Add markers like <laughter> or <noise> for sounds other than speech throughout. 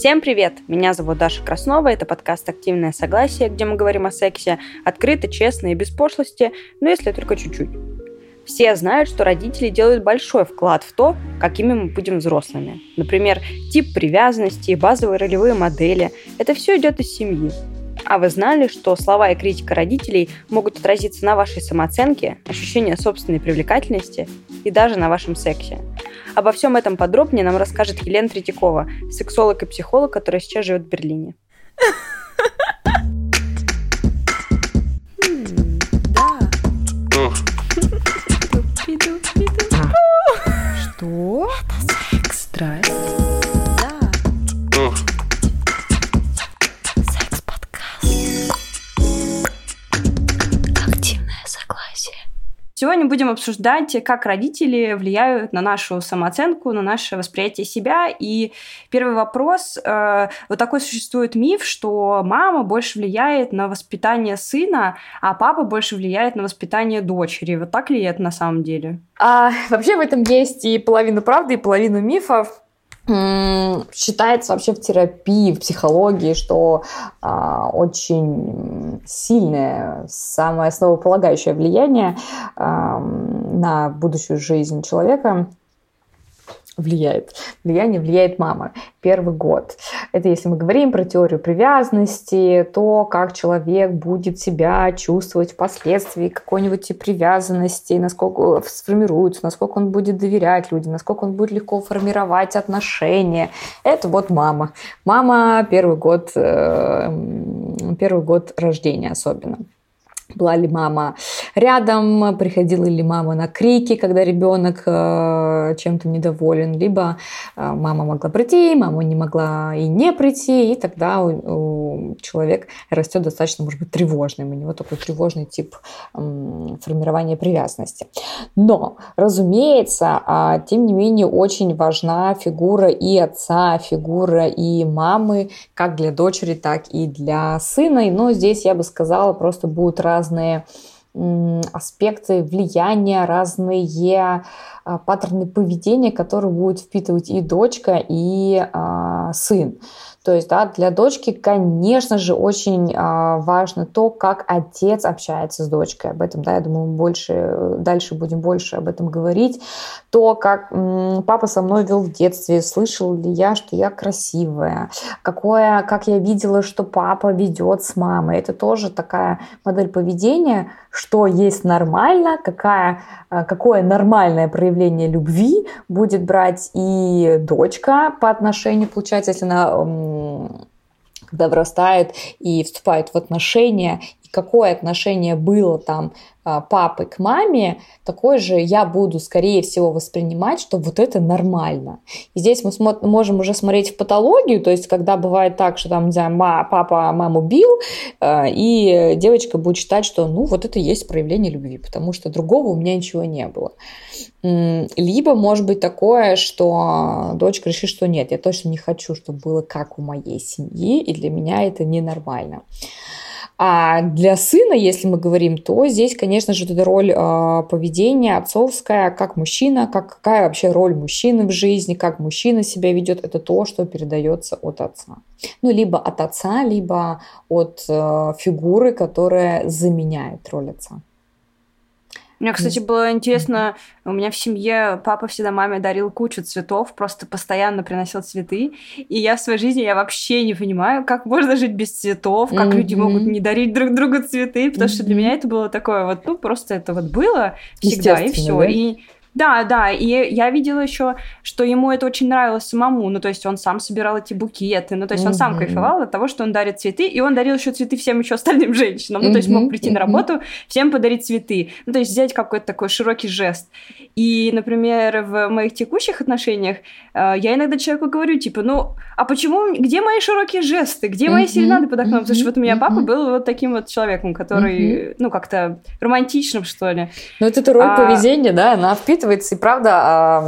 Всем привет! Меня зовут Даша Краснова, это подкаст «Активное согласие», где мы говорим о сексе открыто, честно и без пошлости, но если только чуть-чуть. Все знают, что родители делают большой вклад в то, какими мы будем взрослыми. Например, тип привязанности, базовые ролевые модели. Это все идет из семьи. А вы знали, что слова и критика родителей могут отразиться на вашей самооценке, ощущении собственной привлекательности и даже на вашем сексе? Обо всем этом подробнее нам расскажет Елена Третьякова, сексолог и психолог, которая сейчас живет в Берлине. Что? Это Сегодня будем обсуждать, как родители влияют на нашу самооценку, на наше восприятие себя. И первый вопрос. Э, вот такой существует миф, что мама больше влияет на воспитание сына, а папа больше влияет на воспитание дочери. Вот так ли это на самом деле? А, вообще в этом есть и половина правды, и половина мифов считается вообще в терапии, в психологии, что а, очень сильное, самое основополагающее влияние а, на будущую жизнь человека влияет. Влияние влияет мама. Первый год. Это если мы говорим про теорию привязанности, то как человек будет себя чувствовать впоследствии, какой-нибудь привязанности, насколько сформируется, насколько он будет доверять людям, насколько он будет легко формировать отношения. Это вот мама. Мама первый год, э, первый год рождения особенно была ли мама рядом, приходила ли мама на крики, когда ребенок э, чем-то недоволен, либо э, мама могла прийти, мама не могла и не прийти, и тогда у, у человек растет достаточно, может быть, тревожным, у него такой тревожный тип формирования привязанности. Но, разумеется, а, тем не менее, очень важна фигура и отца, фигура и мамы, как для дочери, так и для сына. Но здесь я бы сказала, просто будут разные аспекты влияния, разные а, паттерны поведения, которые будет впитывать и дочка, и а, сын. То есть, да, для дочки, конечно же, очень а, важно то, как отец общается с дочкой. Об этом, да, я думаю, больше, дальше будем больше об этом говорить. То, как м, папа со мной вел в детстве, слышал ли я, что я красивая, какое, как я видела, что папа ведет с мамой. Это тоже такая модель поведения, что есть нормально, какая, а, какое нормальное проявление любви будет брать и дочка по отношению, получается, если она когда вырастает и вступает в отношения, какое отношение было там а, папы к маме, такое же я буду, скорее всего, воспринимать, что вот это нормально. И здесь мы можем уже смотреть в патологию, то есть когда бывает так, что там, не знаю, папа маму бил, а, и девочка будет считать, что ну вот это и есть проявление любви, потому что другого у меня ничего не было. Либо может быть такое, что дочка решит, что нет, я точно не хочу, чтобы было как у моей семьи, и для меня это ненормально. А для сына, если мы говорим, то здесь, конечно же, эта роль э, поведения отцовская, как мужчина, как, какая вообще роль мужчины в жизни, как мужчина себя ведет, это то, что передается от отца. Ну, либо от отца, либо от э, фигуры, которая заменяет роль отца. Мне, кстати, было интересно, у меня в семье папа всегда маме дарил кучу цветов, просто постоянно приносил цветы. И я в своей жизни, я вообще не понимаю, как можно жить без цветов, как mm-hmm. люди могут не дарить друг другу цветы, потому mm-hmm. что для меня это было такое вот, ну, просто это вот было всегда, и все. Да? И да, да, и я видела еще, что ему это очень нравилось самому, ну, то есть он сам собирал эти букеты, ну, то есть он сам кайфовал от того, что он дарит цветы, и он дарил еще цветы всем еще остальным женщинам, ну, то есть мог прийти на работу, всем подарить цветы, ну, то есть взять какой-то такой широкий жест. И, например, в моих текущих отношениях э, я иногда человеку говорю, типа, ну, а почему, где мои широкие жесты, где мои серенады под окном? Потому что вот у меня папа был вот таким вот человеком, который, ну, как-то романтичным, что ли. Ну, это роль а... поведения, да, она впитывает впитывается, и правда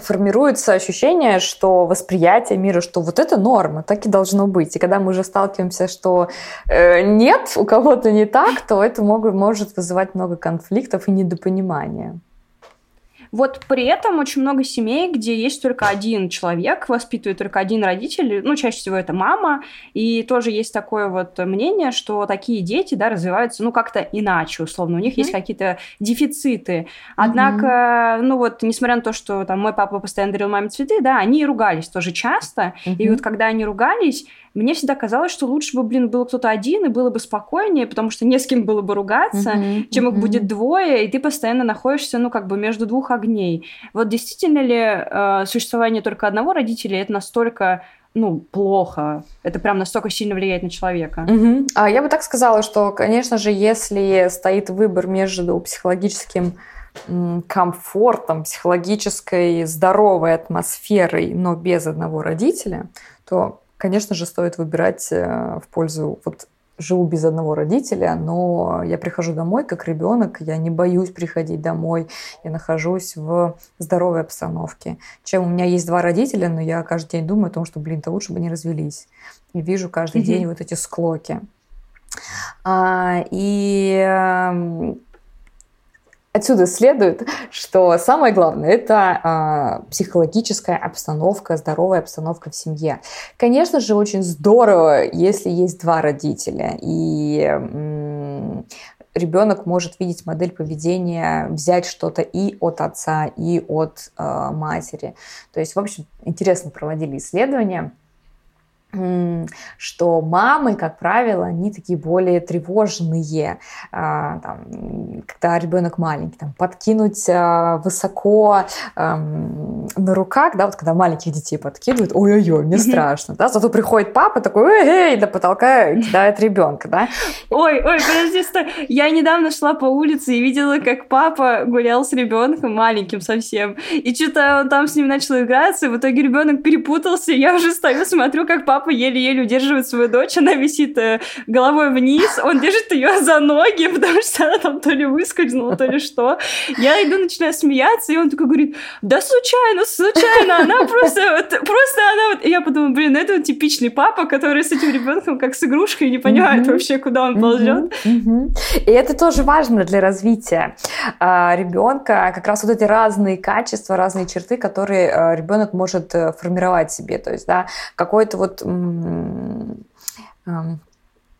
формируется ощущение, что восприятие мира, что вот это норма, так и должно быть. И когда мы уже сталкиваемся, что э, нет, у кого-то не так, то это может вызывать много конфликтов и недопонимания. Вот при этом очень много семей, где есть только один человек, воспитывает только один родитель, ну, чаще всего это мама, и тоже есть такое вот мнение, что такие дети, да, развиваются, ну, как-то иначе, условно, у них mm-hmm. есть какие-то дефициты. Однако, mm-hmm. ну, вот, несмотря на то, что там мой папа постоянно дарил маме цветы, да, они ругались тоже часто, mm-hmm. и вот когда они ругались, мне всегда казалось, что лучше бы, блин, был кто-то один, и было бы спокойнее, потому что не с кем было бы ругаться, mm-hmm, чем mm-hmm. их будет двое, и ты постоянно находишься, ну, как бы между двух огней. Вот действительно ли э, существование только одного родителя это настолько ну, плохо. Это прям настолько сильно влияет на человека. Угу. А я бы так сказала, что, конечно же, если стоит выбор между психологическим комфортом, психологической здоровой атмосферой, но без одного родителя, то Конечно же, стоит выбирать э, в пользу вот живу без одного родителя, но я прихожу домой как ребенок, я не боюсь приходить домой, я нахожусь в здоровой обстановке. Чем у меня есть два родителя, но я каждый день думаю о том, что, блин, то лучше бы не развелись. И вижу каждый mm-hmm. день вот эти склоки. А, и эм, Отсюда следует, что самое главное – это э, психологическая обстановка, здоровая обстановка в семье. Конечно же, очень здорово, если есть два родителя, и м- ребенок может видеть модель поведения, взять что-то и от отца, и от э, матери. То есть, в общем, интересно проводили исследования – что мамы, как правило, они такие более тревожные, а, там, когда ребенок маленький, там, подкинуть а, высоко на руках, да, вот когда маленьких детей подкидывают, ой-ой-ой, мне страшно, да, зато приходит папа такой, эй, до потолка кидает ребенка, да. Ой, ой, подожди, стой, я недавно шла по улице и видела, как папа гулял с ребенком маленьким совсем, и что-то он там с ним начал играться, и в итоге ребенок перепутался, я уже стою, смотрю, как папа папа еле-еле удерживает свою дочь, она висит э, головой вниз, он держит ее за ноги, <laughs> потому что она там то ли выскользнула, то ли что. Я иду, начинаю смеяться, и он такой говорит, да случайно, случайно, она просто, вот, просто она вот... И я подумала, блин, ну это вот типичный папа, который с этим ребенком как с игрушкой не понимает mm-hmm. вообще, куда он ползет. Mm-hmm. И это тоже важно для развития а, ребенка, как раз вот эти разные качества, разные черты, которые а, ребенок может а, формировать себе. То есть, да, какой-то вот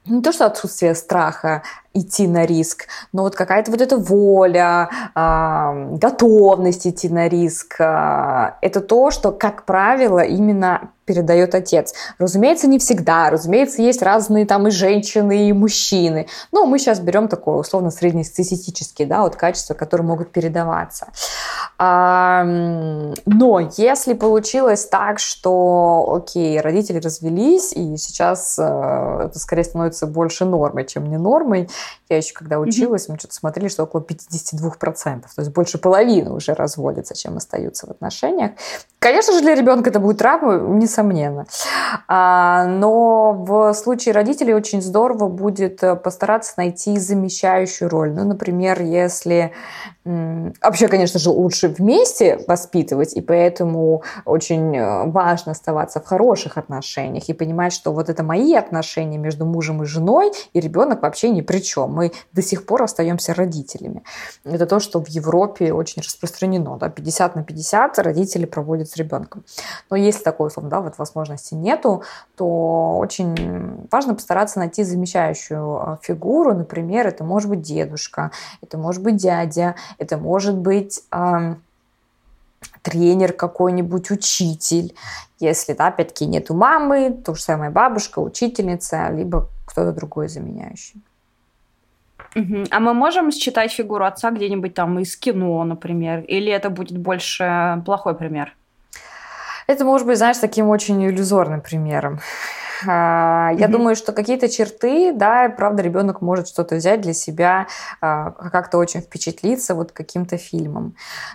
не то, что отсутствие страха идти на риск, но вот какая-то вот эта воля, готовность идти на риск, это то, что, как правило, именно передает отец. Разумеется, не всегда. Разумеется, есть разные там и женщины, и мужчины. Но мы сейчас берем такое условно среднестатистические, да, вот качества, которые могут передаваться. Но если получилось так, что, окей, родители развелись, и сейчас э, это скорее становится больше нормой, чем не нормой, я еще когда училась, mm-hmm. мы что-то смотрели, что около 52%, то есть больше половины уже разводятся, чем остаются в отношениях. Конечно же, для ребенка это будет травма, несомненно. А, но в случае родителей очень здорово будет э, постараться найти замещающую роль. Ну, например, если Вообще, конечно же, лучше вместе воспитывать, и поэтому очень э, важно оставаться в хороших отношениях и понимать, что вот это мои отношения между мужем и женой, и ребенок вообще ни при чем. Мы до сих пор остаемся родителями. Это то, что в Европе очень распространено. Да? 50 на 50 родители проводят с ребенком. Но если такой, условно, да, вот возможности нету, то очень важно постараться найти замещающую э, фигуру. Например, это может быть дедушка, это может быть дядя, это может быть э, тренер какой-нибудь, учитель. Если, да, опять-таки, нету мамы, то же самое бабушка, учительница, либо кто-то другой заменяющий. Угу. А мы можем считать фигуру отца где-нибудь там из кино, например? Или это будет больше плохой пример? Это может быть, знаешь, таким очень иллюзорным примером. А, я mm-hmm. думаю, что какие-то черты, да, правда, ребенок может что-то взять для себя, а, как-то очень впечатлиться вот каким-то фильмом.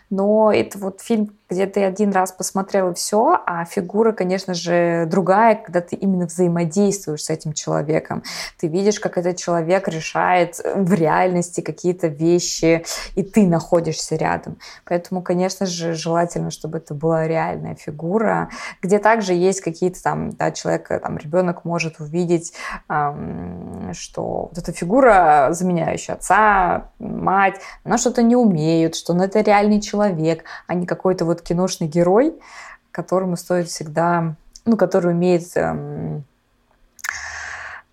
Но это вот фильм где ты один раз посмотрел и все, а фигура, конечно же, другая, когда ты именно взаимодействуешь с этим человеком. Ты видишь, как этот человек решает в реальности какие-то вещи, и ты находишься рядом. Поэтому, конечно же, желательно, чтобы это была реальная фигура, где также есть какие-то там, да, человек, там, ребенок может увидеть, эм, что вот эта фигура, заменяющая отца, мать, она что-то не умеет, что он это реальный человек, а не какой-то вот киношный герой, которому стоит всегда, ну, который умеет эм,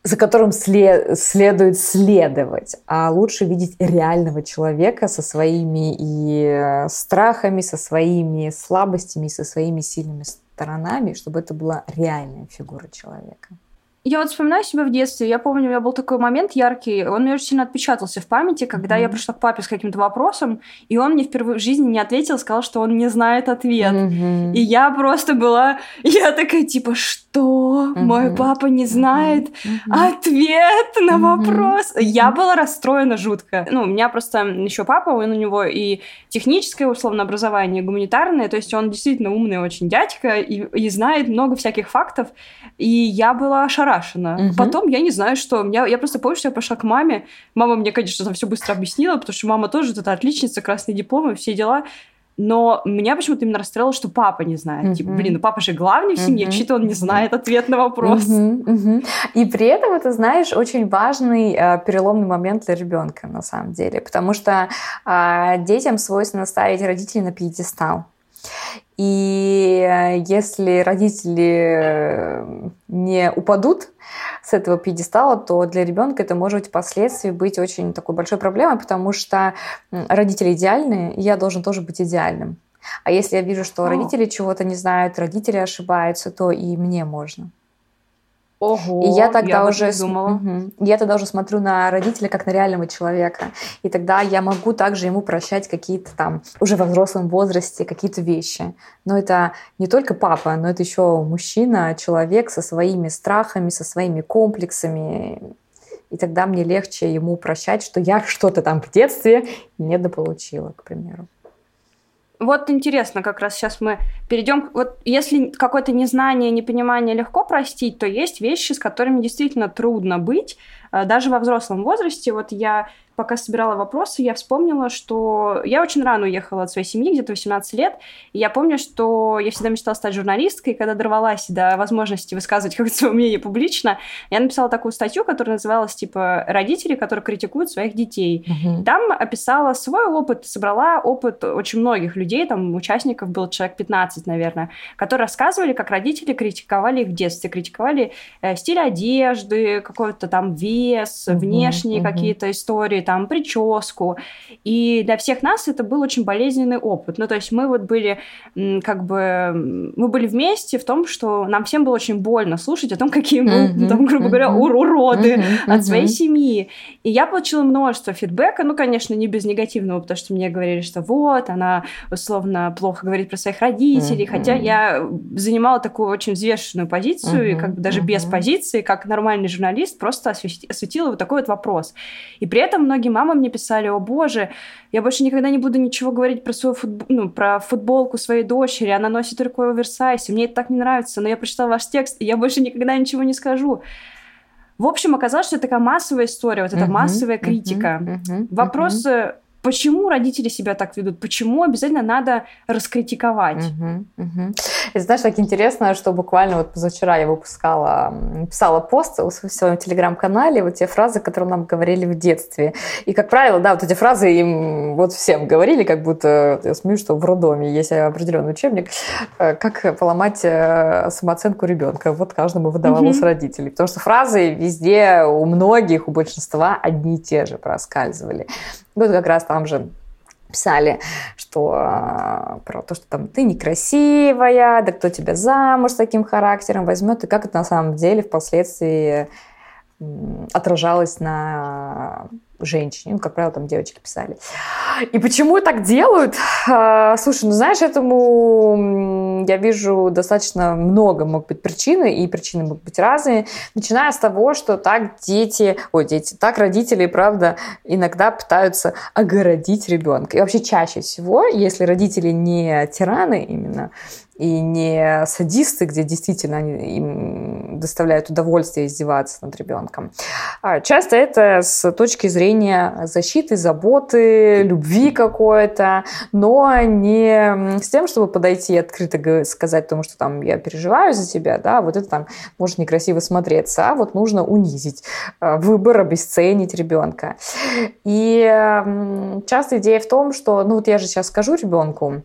за которым след, следует следовать, а лучше видеть реального человека со своими и э, страхами, со своими слабостями, со своими сильными сторонами, чтобы это была реальная фигура человека. Я вот вспоминаю себя в детстве. Я помню, у меня был такой момент яркий. Он мне очень сильно отпечатался в памяти, когда mm-hmm. я пришла к папе с каким-то вопросом, и он мне впервые в жизни не ответил, сказал, что он не знает ответ. Mm-hmm. И я просто была... Я такая, типа, что? Mm-hmm. Мой папа не знает mm-hmm. ответ на вопрос. Mm-hmm. Я была расстроена жутко. Ну, у меня просто еще папа, он у него и техническое, условно, образование, гуманитарное, то есть он действительно умный очень дядька и, и знает много всяких фактов. И я была ошарашена ошарашена. Угу. Потом я не знаю, что. Я, я просто помню, что я пошла к маме. Мама мне, конечно, там все быстро объяснила, потому что мама тоже это отличница, красный диплом и все дела. Но меня почему-то именно расстроило, что папа не знает. Uh-huh. Типа, блин, ну папа же главный в семье, uh-huh. чьи-то он не знает ответ на вопрос. Uh-huh. Uh-huh. И при этом это, знаешь, очень важный э, переломный момент для ребенка, на самом деле. Потому что э, детям свойственно ставить родителей на пьедестал. И э, если родители э, не упадут с этого пьедестала, то для ребенка это может впоследствии быть очень такой большой проблемой, потому что родители идеальные, и я должен тоже быть идеальным. А если я вижу, что родители чего-то не знают, родители ошибаются, то и мне можно. Ого, и я тогда я уже думала. Угу. Я тогда уже смотрю на родителя как на реального человека. И тогда я могу также ему прощать какие-то там уже во взрослом возрасте какие-то вещи. Но это не только папа, но это еще мужчина, человек со своими страхами, со своими комплексами. И тогда мне легче ему прощать, что я <laughs> что-то там в детстве недополучила, к примеру. Вот интересно, как раз сейчас мы перейдем. Вот если какое-то незнание, непонимание легко простить, то есть вещи, с которыми действительно трудно быть, э, даже во взрослом возрасте. Вот я пока собирала вопросы, я вспомнила, что я очень рано уехала от своей семьи, где-то 18 лет, и я помню, что я всегда мечтала стать журналисткой, и когда дорвалась до возможности высказывать <laughs> какое-то свое мнение публично, я написала такую статью, которая называлась, типа, «Родители, которые критикуют своих детей». Угу. Там описала свой опыт, собрала опыт очень многих людей, там участников было человек 15, наверное, которые рассказывали, как родители критиковали их в детстве, критиковали э, стиль одежды, какой-то там вес, угу, внешние угу. какие-то истории, там, прическу. И для всех нас это был очень болезненный опыт. Ну, то есть мы вот были как бы... Мы были вместе в том, что нам всем было очень больно слушать о том, какие мы, mm-hmm, там, грубо mm-hmm, говоря, уроды mm-hmm, от своей семьи. И я получила множество фидбэка, ну, конечно, не без негативного, потому что мне говорили, что вот, она условно плохо говорит про своих родителей, хотя я занимала такую очень взвешенную позицию, и как бы даже без позиции, как нормальный журналист, просто осветила вот такой вот вопрос. И при этом многие многие мамы мне писали, о боже, я больше никогда не буду ничего говорить про свою футбол, ну, про футболку своей дочери, она носит только оверсайз, мне это так не нравится, но я прочитала ваш текст, и я больше никогда ничего не скажу. В общем, оказалось, что это такая массовая история, вот эта uh-huh, массовая критика. Uh-huh, uh-huh, Вопрос uh-huh почему родители себя так ведут, почему обязательно надо раскритиковать. Угу, угу. И знаешь, так интересно, что буквально вот позавчера я выпускала, писала пост в своем телеграм-канале, вот те фразы, которые нам говорили в детстве. И, как правило, да, вот эти фразы им вот всем говорили, как будто, я смеюсь, что в роддоме есть определенный учебник, э, как поломать э, самооценку ребенка. Вот каждому выдавалось угу. родителей. Потому что фразы везде у многих, у большинства одни и те же проскальзывали. Вот как раз там же писали, что а, про то, что там ты некрасивая, да кто тебя замуж с таким характером возьмет, и как это на самом деле впоследствии отражалось на женщине. Ну, как правило, там девочки писали. И почему так делают? А, слушай, ну знаешь, этому я вижу достаточно много могут быть причины, и причины могут быть разные. Начиная с того, что так дети, ой, дети, так родители, правда, иногда пытаются огородить ребенка. И вообще чаще всего, если родители не тираны именно, и не садисты, где действительно они, им доставляют удовольствие издеваться над ребенком. А часто это с точки зрения защиты, заботы, любви какой-то, но не с тем, чтобы подойти и открыто сказать тому, что там я переживаю за тебя, да, вот это там может некрасиво смотреться, а вот нужно унизить а, выбор, обесценить ребенка. И часто идея в том, что, ну вот я же сейчас скажу ребенку,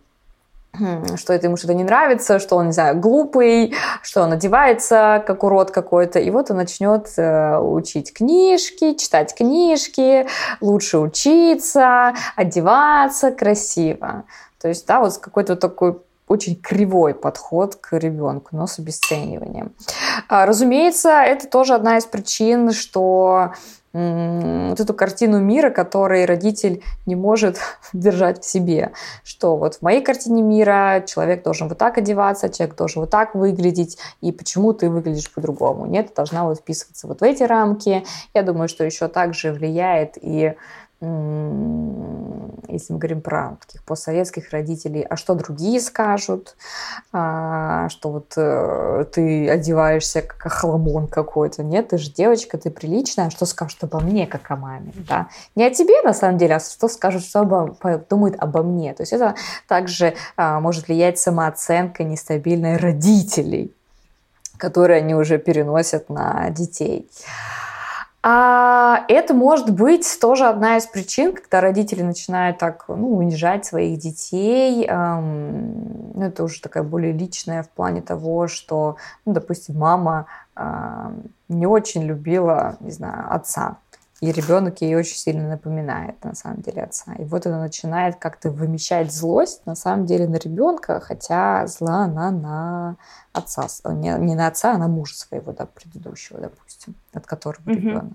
что это ему что-то не нравится, что он, не знаю, глупый, что он одевается как урод какой-то. И вот он начнет э, учить книжки, читать книжки, лучше учиться, одеваться красиво. То есть, да, вот какой-то такой очень кривой подход к ребенку, но с обесцениванием. А, разумеется, это тоже одна из причин, что вот эту картину мира, который родитель не может <laughs> держать в себе. Что вот в моей картине мира человек должен вот так одеваться, человек должен вот так выглядеть, и почему ты выглядишь по-другому. Нет, должна вот вписываться вот в эти рамки. Я думаю, что еще также влияет и если мы говорим про таких постсоветских родителей, а что другие скажут, а, что вот э, ты одеваешься как охламон какой-то, нет, ты же девочка, ты приличная, а что скажут обо мне, как о маме, да, не о тебе на самом деле, а что скажут, что обо, думают обо мне, то есть это также а, может влиять самооценка нестабильной родителей, которые они уже переносят на детей. А это может быть тоже одна из причин, когда родители начинают так ну, унижать своих детей. Эм, ну, это уже такая более личная в плане того, что, ну, допустим, мама э, не очень любила, не знаю, отца. И ребенок ей очень сильно напоминает, на самом деле, отца. И вот она начинает как-то вымещать злость, на самом деле, на ребенка, хотя зла она на отца, не, не на отца, а на мужа своего, да, предыдущего, допустим, от которого mm-hmm. ребенок.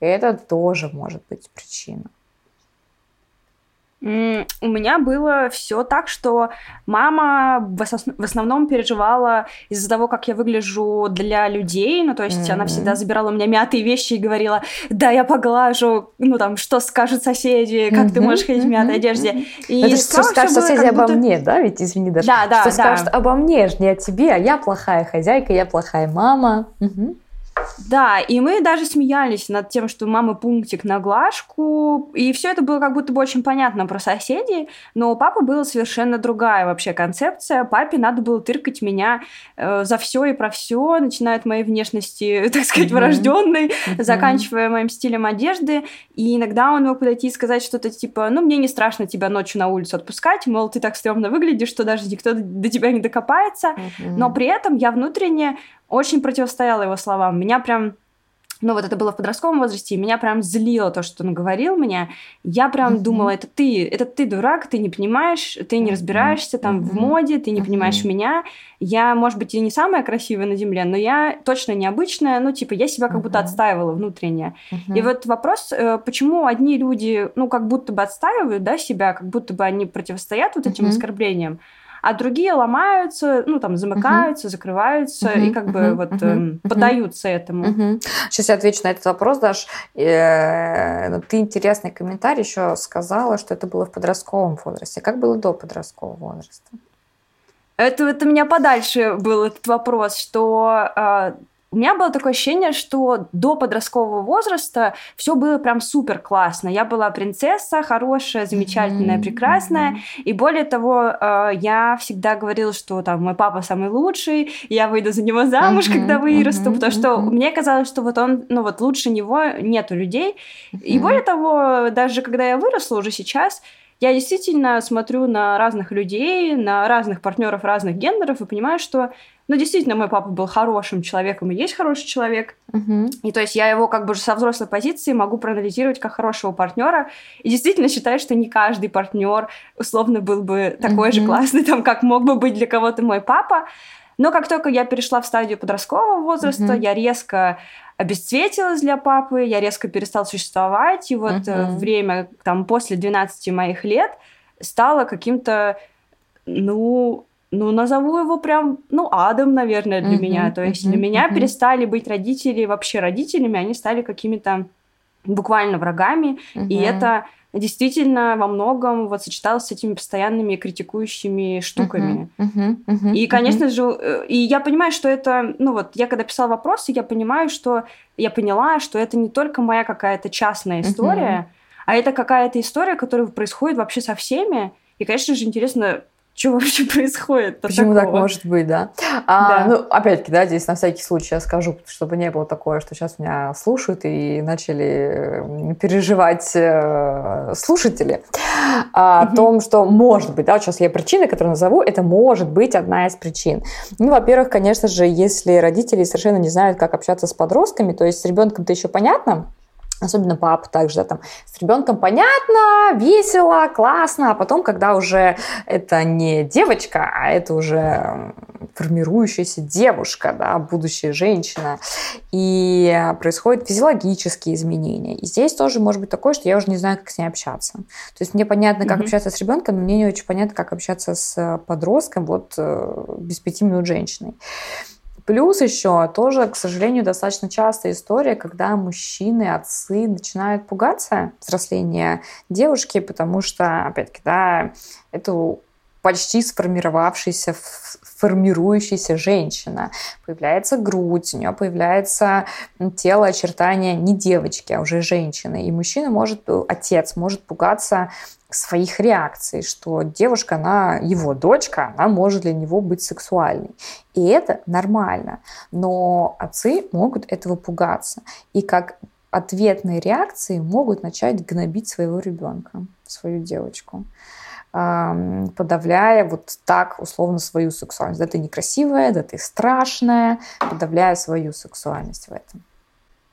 И это тоже может быть причина. У меня было все так, что мама в основном переживала из-за того, как я выгляжу для людей. Ну, то есть mm-hmm. она всегда забирала у меня мятые вещи и говорила, да, я поглажу, ну, там, что скажут соседи, как mm-hmm. ты можешь ходить в мятой одежде. Mm-hmm. И это что скажут соседи обо будто... мне, да? Ведь, извини, даже. Да, да, что да. скажут обо мне, не о тебе, а я плохая хозяйка, я плохая мама. Mm-hmm. Да, и мы даже смеялись над тем, что мама пунктик на глажку, и все это было как будто бы очень понятно про соседей, но у папы была совершенно другая вообще концепция. Папе надо было тыркать меня э, за все и про все, начиная от моей внешности, <laughs> так сказать, врожденной, mm-hmm. заканчивая моим стилем одежды. И иногда он мог подойти и сказать что-то типа, ну, мне не страшно тебя ночью на улицу отпускать, мол, ты так стрёмно выглядишь, что даже никто до тебя не докопается. Mm-hmm. Но при этом я внутренне очень противостояла его словам. Меня прям ну вот это было в подростковом возрасте, и меня прям злило то, что он говорил мне. Я прям mm-hmm. думала, это ты, это ты дурак, ты не понимаешь, ты не разбираешься там mm-hmm. в моде, ты не mm-hmm. понимаешь меня. Я, может быть, и не самая красивая на земле, но я точно необычная, ну типа я себя как mm-hmm. будто отстаивала внутренне. Mm-hmm. И вот вопрос, э, почему одни люди, ну как будто бы отстаивают, да, себя, как будто бы они противостоят вот этим mm-hmm. оскорблениям, а другие ломаются, ну, там, замыкаются, uh-huh. закрываются uh-huh. и как бы uh-huh. вот uh-huh. Э, поддаются этому. Uh-huh. Сейчас я отвечу на этот вопрос, Даш. Э, ну, ты интересный комментарий еще сказала, что это было в подростковом возрасте. Как было до подросткового возраста? Это, это у меня подальше был этот вопрос, что э, у меня было такое ощущение, что до подросткового возраста все было прям супер классно. Я была принцесса, хорошая, замечательная, mm-hmm. прекрасная. Mm-hmm. И более того, э, я всегда говорила, что там мой папа самый лучший, я выйду за него замуж, mm-hmm. когда вырасту, mm-hmm. потому что mm-hmm. мне казалось, что вот он, ну вот лучше него нету людей. Mm-hmm. И более того, даже когда я выросла уже сейчас, я действительно смотрю на разных людей, на разных партнеров разных гендеров и понимаю, что ну, действительно, мой папа был хорошим человеком и есть хороший человек. Uh-huh. И то есть я его как бы со взрослой позиции могу проанализировать как хорошего партнера. И действительно считаю, что не каждый партнер условно был бы такой uh-huh. же классный, там, как мог бы быть для кого-то мой папа. Но как только я перешла в стадию подросткового возраста, uh-huh. я резко обесцветилась для папы, я резко перестал существовать, и вот uh-huh. время там после 12 моих лет стало каким-то, ну, ну, назову его прям, ну, адом, наверное, для uh-huh, меня. То есть uh-huh, для меня uh-huh. перестали быть родители вообще родителями, они стали какими-то буквально врагами, uh-huh. и это действительно во многом вот сочеталось с этими постоянными критикующими штуками. Uh-huh, uh-huh, uh-huh, и, конечно uh-huh. же, э, и я понимаю, что это, ну вот, я когда писала вопросы, я понимаю, что я поняла, что это не только моя какая-то частная история, uh-huh. а это какая-то история, которая происходит вообще со всеми. И, конечно же, интересно что вообще <laughs> происходит? Почему такого? так может быть, да? А, да. Ну, опять-таки, да, здесь на всякий случай я скажу, чтобы не было такое, что сейчас меня слушают и начали переживать э, слушатели о угу. том, что может быть, да, вот сейчас я причины, которые назову, это может быть одна из причин. Ну, во-первых, конечно же, если родители совершенно не знают, как общаться с подростками, то есть с ребенком-то еще понятно, Особенно папа также, да, там, с ребенком понятно, весело, классно, а потом, когда уже это не девочка, а это уже формирующаяся девушка, да, будущая женщина, и происходят физиологические изменения. И здесь тоже может быть такое, что я уже не знаю, как с ней общаться. То есть мне понятно, как mm-hmm. общаться с ребенком, но мне не очень понятно, как общаться с подростком, вот э, без пяти минут женщиной. Плюс еще тоже, к сожалению, достаточно частая история, когда мужчины, отцы начинают пугаться взросления девушки, потому что, опять-таки, да, это почти сформировавшаяся, формирующаяся женщина. Появляется грудь, у нее появляется тело, очертания не девочки, а уже женщины. И мужчина может, отец может пугаться своих реакций, что девушка, она его дочка, она может для него быть сексуальной. И это нормально. Но отцы могут этого пугаться. И как ответные реакции могут начать гнобить своего ребенка, свою девочку подавляя вот так условно свою сексуальность. Да ты некрасивая, да ты страшная, подавляя свою сексуальность в этом.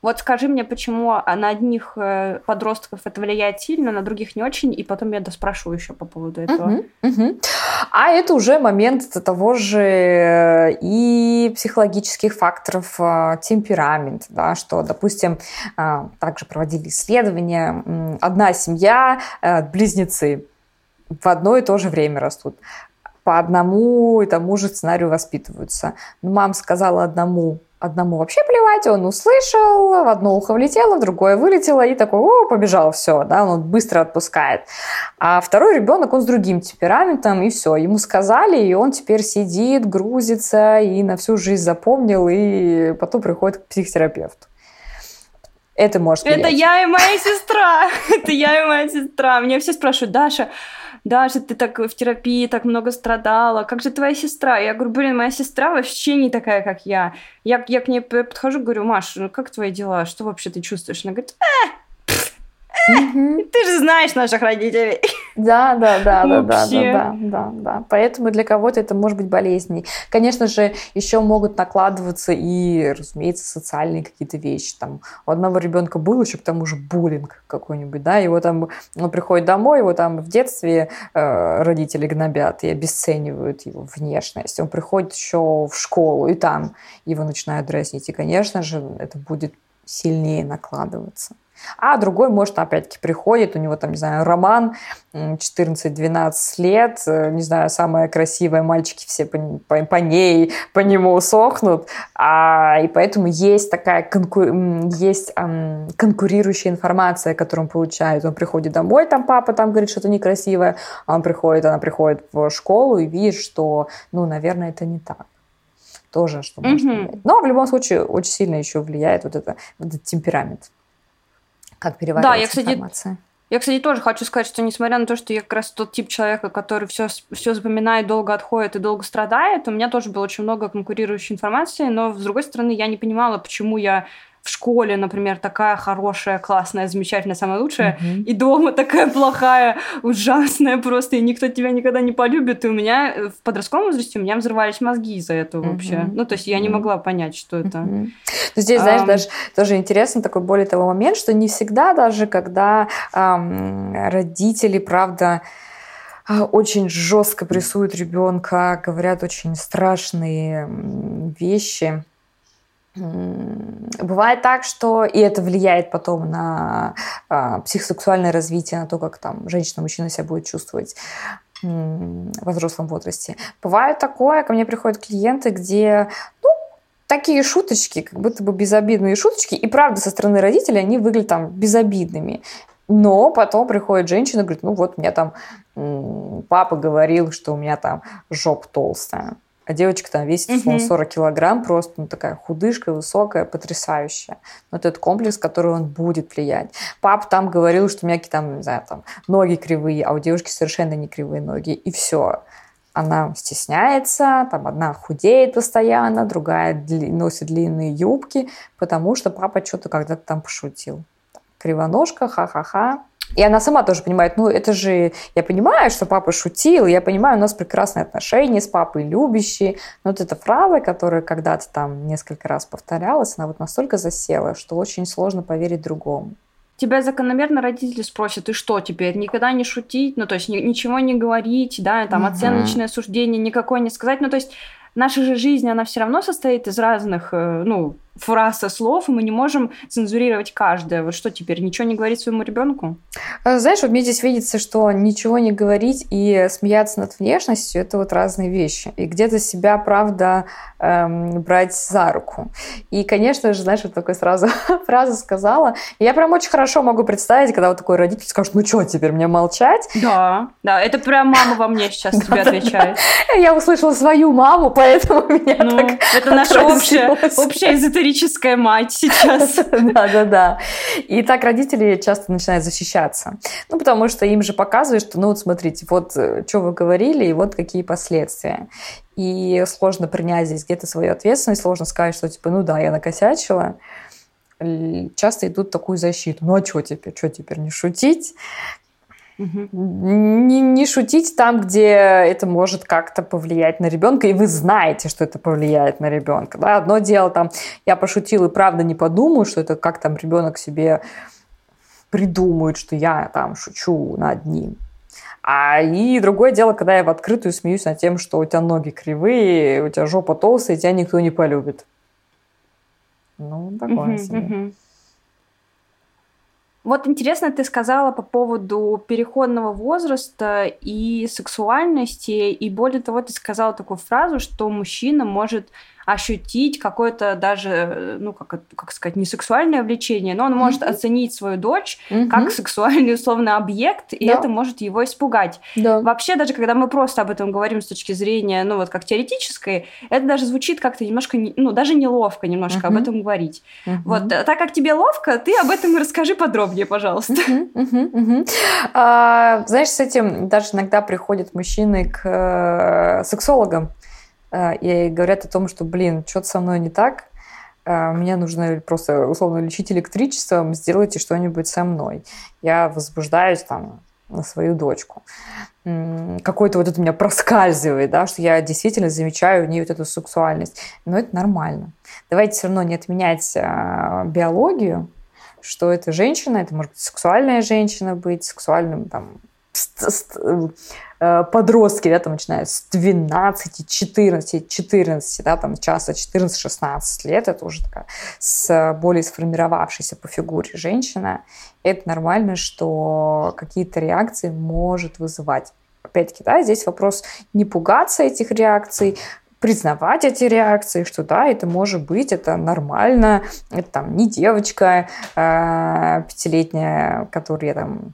Вот скажи мне, почему на одних э, подростков это влияет сильно, на других не очень, и потом я доспрошу еще по поводу этого. Uh-huh, uh-huh. А это уже момент того же э, и психологических факторов, э, темперамент, да, что, допустим, также проводили исследования, одна семья, близнецы в одно и то же время растут по одному и тому же сценарию воспитываются. Мама сказала одному, одному вообще плевать, он услышал, в одно ухо влетело, в другое вылетело, и такой, о, побежал, все, да, он быстро отпускает. А второй ребенок, он с другим темпераментом, и все, ему сказали, и он теперь сидит, грузится, и на всю жизнь запомнил, и потом приходит к психотерапевту. Это может. Это я и моя сестра. <laughs> Это я и моя сестра. Меня все спрашивают, Даша, Даша, ты так в терапии так много страдала, как же твоя сестра? Я говорю, блин, моя сестра вообще не такая, как я. Я, я к ней подхожу, говорю, Маш, ну как твои дела? Что вообще ты чувствуешь? Она говорит, э, ты же знаешь наших родителей. Да, да, да, да, да, да, да, да, да. Поэтому для кого-то это может быть болезней. Конечно же, еще могут накладываться и, разумеется, социальные какие-то вещи. Там у одного ребенка был еще к тому же буллинг какой-нибудь, да, его там, он приходит домой, его там в детстве э, родители гнобят и обесценивают его внешность. Он приходит еще в школу, и там его начинают дразнить. И, конечно же, это будет сильнее накладываться. А другой, может, опять-таки приходит, у него там, не знаю, роман, 14-12 лет, э, не знаю, самая красивая, мальчики все по, по, по ней, по нему сохнут, а, и поэтому есть такая конку... есть эм, конкурирующая информация, которую он получает. Он приходит домой, там папа там говорит что-то некрасивое, а он приходит, она приходит в школу и видит, что, ну, наверное, это не так тоже, что mm-hmm. может влиять. Но в любом случае очень сильно еще влияет вот, это, вот этот темперамент как переваривается да, я, кстати, информация. Я, кстати, тоже хочу сказать, что несмотря на то, что я как раз тот тип человека, который все, все запоминает, долго отходит и долго страдает, у меня тоже было очень много конкурирующей информации, но, с другой стороны, я не понимала, почему я в школе, например, такая хорошая, классная, замечательная, самая лучшая, mm-hmm. и дома такая плохая, ужасная просто, и никто тебя никогда не полюбит. И у меня в подростковом возрасте у меня взрывались мозги из-за этого mm-hmm. вообще. Ну, то есть я не могла понять, что это. Mm-hmm. Ну, здесь, знаешь, um... даже тоже интересно такой более того момент, что не всегда даже, когда эм, родители, правда, а, очень жестко прессуют ребенка, говорят очень страшные вещи, Бывает так, что и это влияет потом на а, психосексуальное развитие, на то, как там женщина, мужчина себя будет чувствовать во взрослом возрасте. Бывает такое, ко мне приходят клиенты, где ну, такие шуточки, как будто бы безобидные шуточки, и правда со стороны родителей они выглядят там безобидными. Но потом приходит женщина и говорит, ну вот меня там папа говорил, что у меня там жоп толстая. А девочка там весит, условно, 40 килограмм, просто ну, такая худышка, высокая, потрясающая. Вот этот комплекс, который он будет влиять. Папа там говорил, что у меня какие-то, не знаю, там, ноги кривые, а у девушки совершенно не кривые ноги. И все. Она стесняется, там одна худеет постоянно, другая дли- носит длинные юбки, потому что папа что-то когда-то там пошутил. Кривоножка, ха-ха-ха. И она сама тоже понимает, ну это же, я понимаю, что папа шутил, я понимаю, у нас прекрасные отношения с папой, любящие, но вот эта фраза, которая когда-то там несколько раз повторялась, она вот настолько засела, что очень сложно поверить другому. Тебя закономерно родители спросят, и что теперь, никогда не шутить, ну то есть ни, ничего не говорить, да, там угу. оценочное суждение никакое не сказать, ну то есть наша же жизнь, она все равно состоит из разных, э, ну, фраз и слов, и мы не можем цензурировать каждое. Вот что теперь, ничего не говорить своему ребенку? А, знаешь, вот мне здесь видится, что ничего не говорить и смеяться над внешностью – это вот разные вещи. И где-то себя, правда, эм, брать за руку. И, конечно же, знаешь, вот такой сразу <laughs> фразу сказала. И я прям очень хорошо могу представить, когда вот такой родитель скажет, ну что, теперь мне молчать? Да, да, это прям мама во мне сейчас тебе <laughs> отвечает. Я услышала свою маму, поэтому меня ну, так Это наша общая, общая историческая мать сейчас. <laughs> Да-да-да. И так родители часто начинают защищаться. Ну, потому что им же показывают, что, ну, вот смотрите, вот э, что вы говорили, и вот какие последствия. И сложно принять здесь где-то свою ответственность, сложно сказать, что, типа, ну да, я накосячила часто идут такую защиту. Ну а что теперь? Что теперь не шутить? Угу. Не, не шутить там, где это может как-то повлиять на ребенка, и вы знаете, что это повлияет на ребенка. Да? Одно дело, там, я пошутил и правда не подумаю, что это как там ребенок себе придумает, что я там шучу над ним. А и другое дело, когда я в открытую смеюсь над тем, что у тебя ноги кривые, у тебя жопа толстая, и тебя никто не полюбит. Ну, такое себе. Вот интересно, ты сказала по поводу переходного возраста и сексуальности, и более того, ты сказала такую фразу, что мужчина может ощутить какое-то даже, ну, как, как сказать, не сексуальное влечение, но он может mm-hmm. оценить свою дочь mm-hmm. как сексуальный условно объект, и да. это может его испугать. Да. Вообще, даже когда мы просто об этом говорим с точки зрения, ну, вот как теоретической, это даже звучит как-то немножко, ну, даже неловко немножко mm-hmm. об этом говорить. Mm-hmm. Вот, э, так как тебе ловко, ты об этом расскажи подробнее, пожалуйста. Mm-hmm. Mm-hmm. А, знаешь, с этим даже иногда приходят мужчины к э, сексологам, и говорят о том, что, блин, что-то со мной не так, а, мне нужно просто условно лечить электричеством, сделайте что-нибудь со мной. Я возбуждаюсь там на свою дочку. Какой-то вот это у меня проскальзывает, да, что я действительно замечаю в ней вот эту сексуальность. Но это нормально. Давайте все равно не отменять а, биологию, что это женщина, это может быть сексуальная женщина быть, сексуальным там Э, подростки, да, там начинают с 12, 14, 14, да, там часто 14-16 лет, это уже такая с более сформировавшейся по фигуре женщина, это нормально, что какие-то реакции может вызывать. Опять-таки, да, здесь вопрос не пугаться этих реакций, признавать эти реакции, что да, это может быть, это нормально, это там не девочка э, пятилетняя, которую я там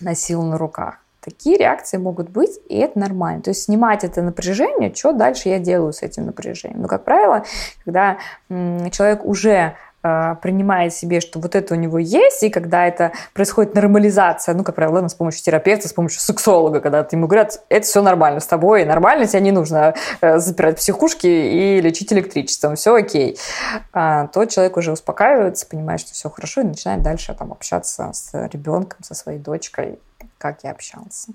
носил на руках. Такие реакции могут быть, и это нормально. То есть снимать это напряжение, что дальше я делаю с этим напряжением. Но, как правило, когда человек уже э, принимает себе, что вот это у него есть, и когда это происходит нормализация, ну, как правило, с помощью терапевта, с помощью сексолога, когда ему говорят, это все нормально с тобой, нормально, тебе не нужно э, запирать психушки и лечить электричеством, все окей, а, то человек уже успокаивается, понимает, что все хорошо, и начинает дальше там общаться с ребенком, со своей дочкой, как я общался.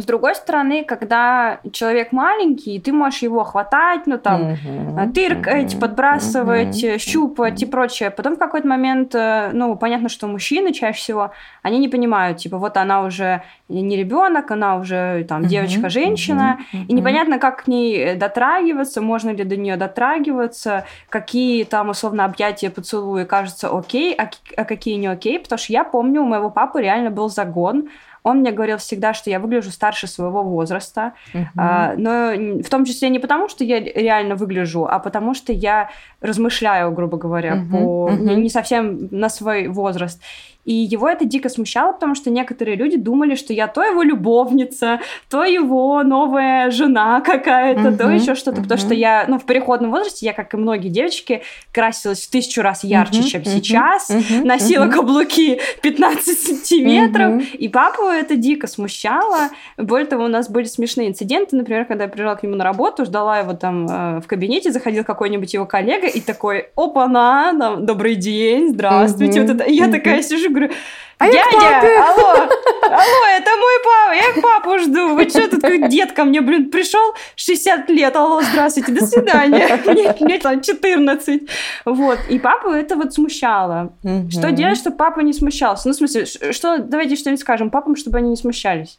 С другой стороны, когда человек маленький, ты можешь его хватать, ну там, uh-huh, тыркать, подбрасывать, uh-huh, щупать и прочее. Потом в какой-то момент, э, ну, понятно, что мужчины чаще всего, они не понимают, типа, вот она уже не ребенок, она уже там девочка-женщина, и непонятно, как к ней дотрагиваться, можно ли до нее дотрагиваться, какие там условно объятия, поцелуи кажутся окей, а, а какие не окей, потому что я помню, у моего папы реально был загон, он мне говорил всегда, что я выгляжу старше своего возраста, uh-huh. а, но в том числе не потому, что я реально выгляжу, а потому что я размышляю, грубо говоря, uh-huh. по uh-huh. не совсем на свой возраст. И его это дико смущало, потому что некоторые люди думали, что я то его любовница, то его новая жена какая-то, uh-huh, то еще что-то. Uh-huh. Потому что я, ну, в переходном возрасте, я, как и многие девочки, красилась в тысячу раз ярче, uh-huh, чем uh-huh, сейчас, uh-huh, носила uh-huh. каблуки 15 сантиметров, uh-huh. и папу это дико смущало. Более того, у нас были смешные инциденты, например, когда я приезжала к нему на работу, ждала его там э, в кабинете, заходил какой-нибудь его коллега и такой, опа-на, добрый день, здравствуйте, uh-huh, вот это. Я uh-huh. такая сижу, говорю, а дядя, алло, алло, это мой папа, я папу жду. Вы что, тут как дед ко мне, блин, пришел 60 лет, алло, здравствуйте, до свидания. <laughs> Мне, мне там 14. Вот, и папу это вот смущало. Угу. Что делать, чтобы папа не смущался? Ну, в смысле, что, давайте что-нибудь скажем папам, чтобы они не смущались.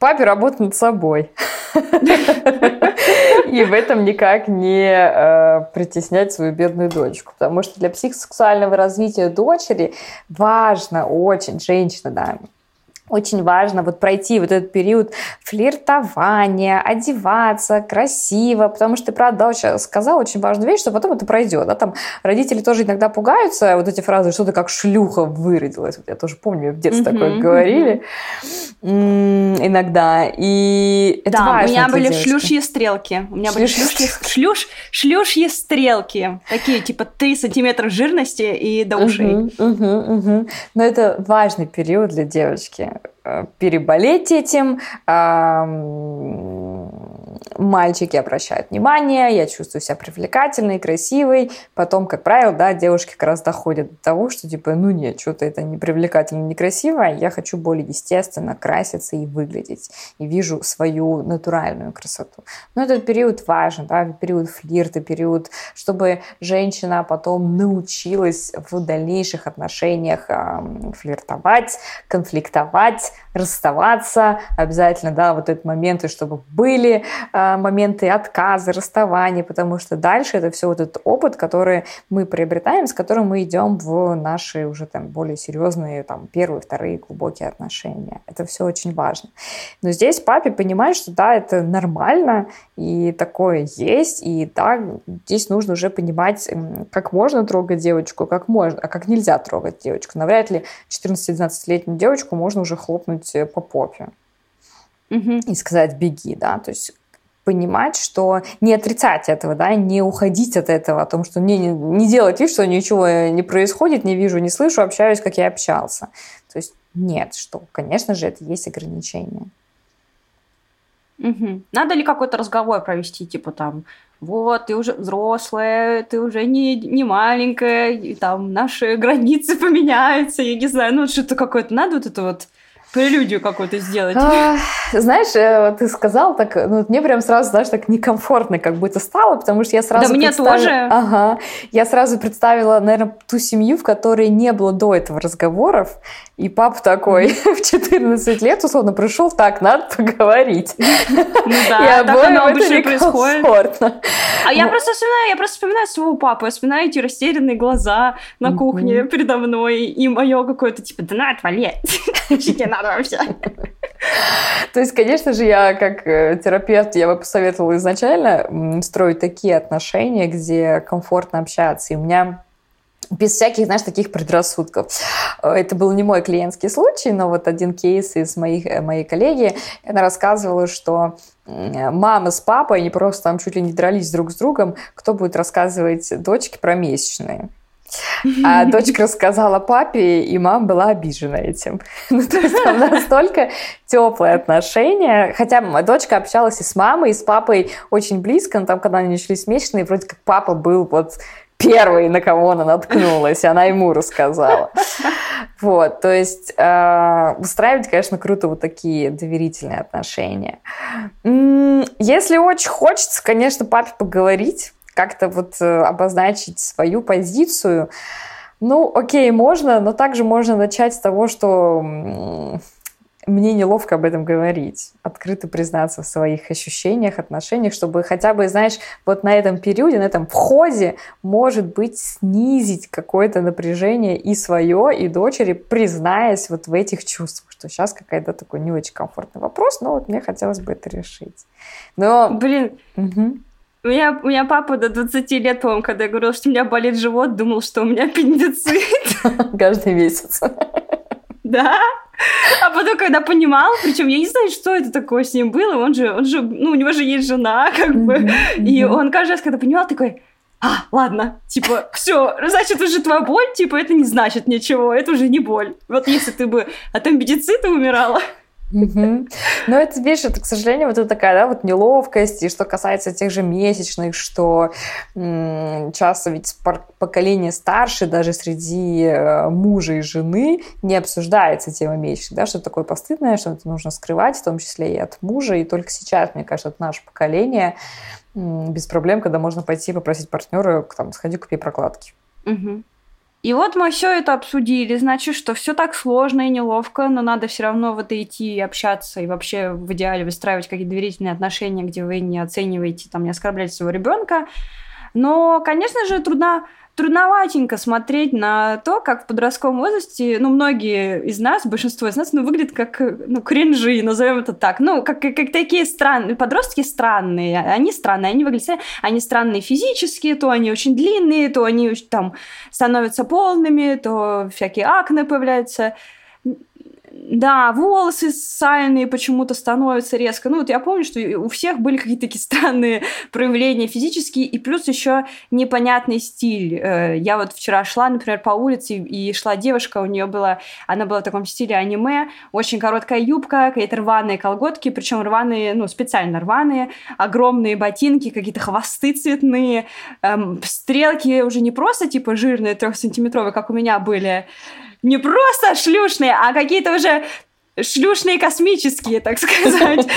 Папе работать над собой. И в этом никак не э, притеснять свою бедную дочку. Потому что для психосексуального развития дочери важно очень, женщина, да, очень важно вот пройти вот этот период флиртования, одеваться красиво, потому что ты, правда, очень сказал очень важную вещь, что потом это пройдет. Да? Там родители тоже иногда пугаются, вот эти фразы, что ты как шлюха выродилась. Вот я тоже помню, в детстве uh-huh, такое говорили uh-huh. иногда. И это да, важно у меня были девочки. шлюшьи стрелки. У меня были шлюшьи, шлюш, шлюшьи стрелки. Такие, типа, 3 сантиметра жирности и до ушей. Uh-huh, uh-huh, uh-huh. Но это важный период для девочки. Э, переболеть этим. Мальчики обращают внимание, я чувствую себя привлекательной, красивой. Потом, как правило, да, девушки как раз доходят до того, что типа, ну нет, что-то это не привлекательно, не красиво, я хочу более естественно краситься и выглядеть. И вижу свою натуральную красоту. Но этот период важен, да, период флирта, период, чтобы женщина потом научилась в дальнейших отношениях э, флиртовать, конфликтовать, расставаться, обязательно, да, вот эти моменты, чтобы были э, моменты отказа, расставания, потому что дальше это все вот этот опыт, который мы приобретаем, с которым мы идем в наши уже там более серьезные, там, первые, вторые глубокие отношения. Это все очень важно. Но здесь папе понимает, что да, это нормально, и такое есть, и да, здесь нужно уже понимать, как можно трогать девочку, как можно, а как нельзя трогать девочку. Навряд ли 14-12-летнюю девочку можно уже хлопнуть э, по попе угу. и сказать «беги», да, то есть понимать, что не отрицать этого, да, не уходить от этого, о том, что не, не, не делать вид, что ничего не происходит, не вижу, не слышу, общаюсь, как я общался. То есть нет, что, конечно же, это есть ограничения. Угу. Надо ли какой-то разговор провести, типа там, вот, ты уже взрослая, ты уже не, не маленькая, и там наши границы <laughs> поменяются, я не знаю, ну что-то какое-то надо вот это вот прелюдию какую-то сделать. А, знаешь, э, ты сказал так, ну, мне прям сразу, знаешь, так некомфортно как будто стало, потому что я сразу Да мне тоже. Ага. Я сразу представила, наверное, ту семью, в которой не было до этого разговоров, и папа такой <laughs> в 14 лет, условно, пришел, так, надо поговорить. Ну да, <laughs> так оно обычно происходит. А я просто вспоминаю, я просто вспоминаю своего папу, я вспоминаю эти растерянные глаза на кухне передо мной, и мое какое-то, типа, да <laughs> на, отвали, надо вообще. То есть, конечно же, я как э, терапевт, я бы посоветовала изначально строить такие отношения, где комфортно общаться. И у меня без всяких, знаешь, таких предрассудков. Это был не мой клиентский случай, но вот один кейс из моих, э, моей коллеги, она рассказывала, что мама с папой, они просто там чуть ли не дрались друг с другом, кто будет рассказывать дочке про месячные. А дочка рассказала папе, и мама была обижена этим. <laughs> Ну, то есть там настолько теплые отношения. Хотя дочка общалась и с мамой, и с папой очень близко, но там, когда они начались месячные, вроде как папа был вот первый, на кого она наткнулась, и она ему рассказала. <laughs> Вот, то есть э, устраивать, конечно, круто вот такие доверительные отношения. Если очень хочется, конечно, папе поговорить, как-то вот э, обозначить свою позицию, ну, окей, можно, но также можно начать с того, что мне неловко об этом говорить, открыто признаться в своих ощущениях, отношениях, чтобы хотя бы, знаешь, вот на этом периоде, на этом входе, может быть, снизить какое-то напряжение и свое, и дочери, признаясь вот в этих чувствах, что сейчас какая-то такой не очень комфортный вопрос, но вот мне хотелось бы это решить. Но... Блин, угу. У меня, у меня папа до 20 лет, по-моему, когда я говорила, что у меня болит живот, думал, что у меня аппендицит. <laughs> Каждый месяц. Да? А потом, когда понимал, причем я не знаю, что это такое с ним было, он же, он же, ну, у него же есть жена, как бы, и он каждый раз, когда понимал, такой, а, ладно, типа, все, значит, уже твоя боль, типа, это не значит ничего, это уже не боль. Вот если ты бы от амбидицита умирала, Но это, видишь, это, к сожалению, вот это такая, да, вот неловкость, и что касается тех же месячных, что часто ведь поколение старше, даже среди э, мужа и жены, не обсуждается тема месячных, да, что такое постыдное, что это нужно скрывать, в том числе и от мужа, и только сейчас, мне кажется, это наше поколение без проблем, когда можно пойти попросить партнера, там, сходи, купи прокладки. И вот мы все это обсудили, значит, что все так сложно и неловко, но надо все равно в это идти и общаться, и вообще в идеале выстраивать какие-то доверительные отношения, где вы не оцениваете, там, не оскорбляете своего ребенка. Но, конечно же, трудно трудноватенько смотреть на то, как в подростковом возрасте, ну, многие из нас, большинство из нас, ну, выглядят как, ну, кринжи, назовем это так. Ну, как, как, как такие странные, подростки странные, они странные, они выглядят, они странные физически, то они очень длинные, то они там становятся полными, то всякие акне появляются. Да, волосы сальные почему-то становятся резко. Ну, вот я помню, что у всех были какие-то такие странные проявления физические, и плюс еще непонятный стиль. Э, я вот вчера шла, например, по улице, и шла девушка, у нее была, она была в таком стиле аниме, очень короткая юбка, какие-то рваные колготки, причем рваные, ну, специально рваные, огромные ботинки, какие-то хвосты цветные, эм, стрелки уже не просто типа жирные трехсантиметровые, как у меня были, не просто шлюшные, а какие-то уже шлюшные космические, так сказать. <laughs>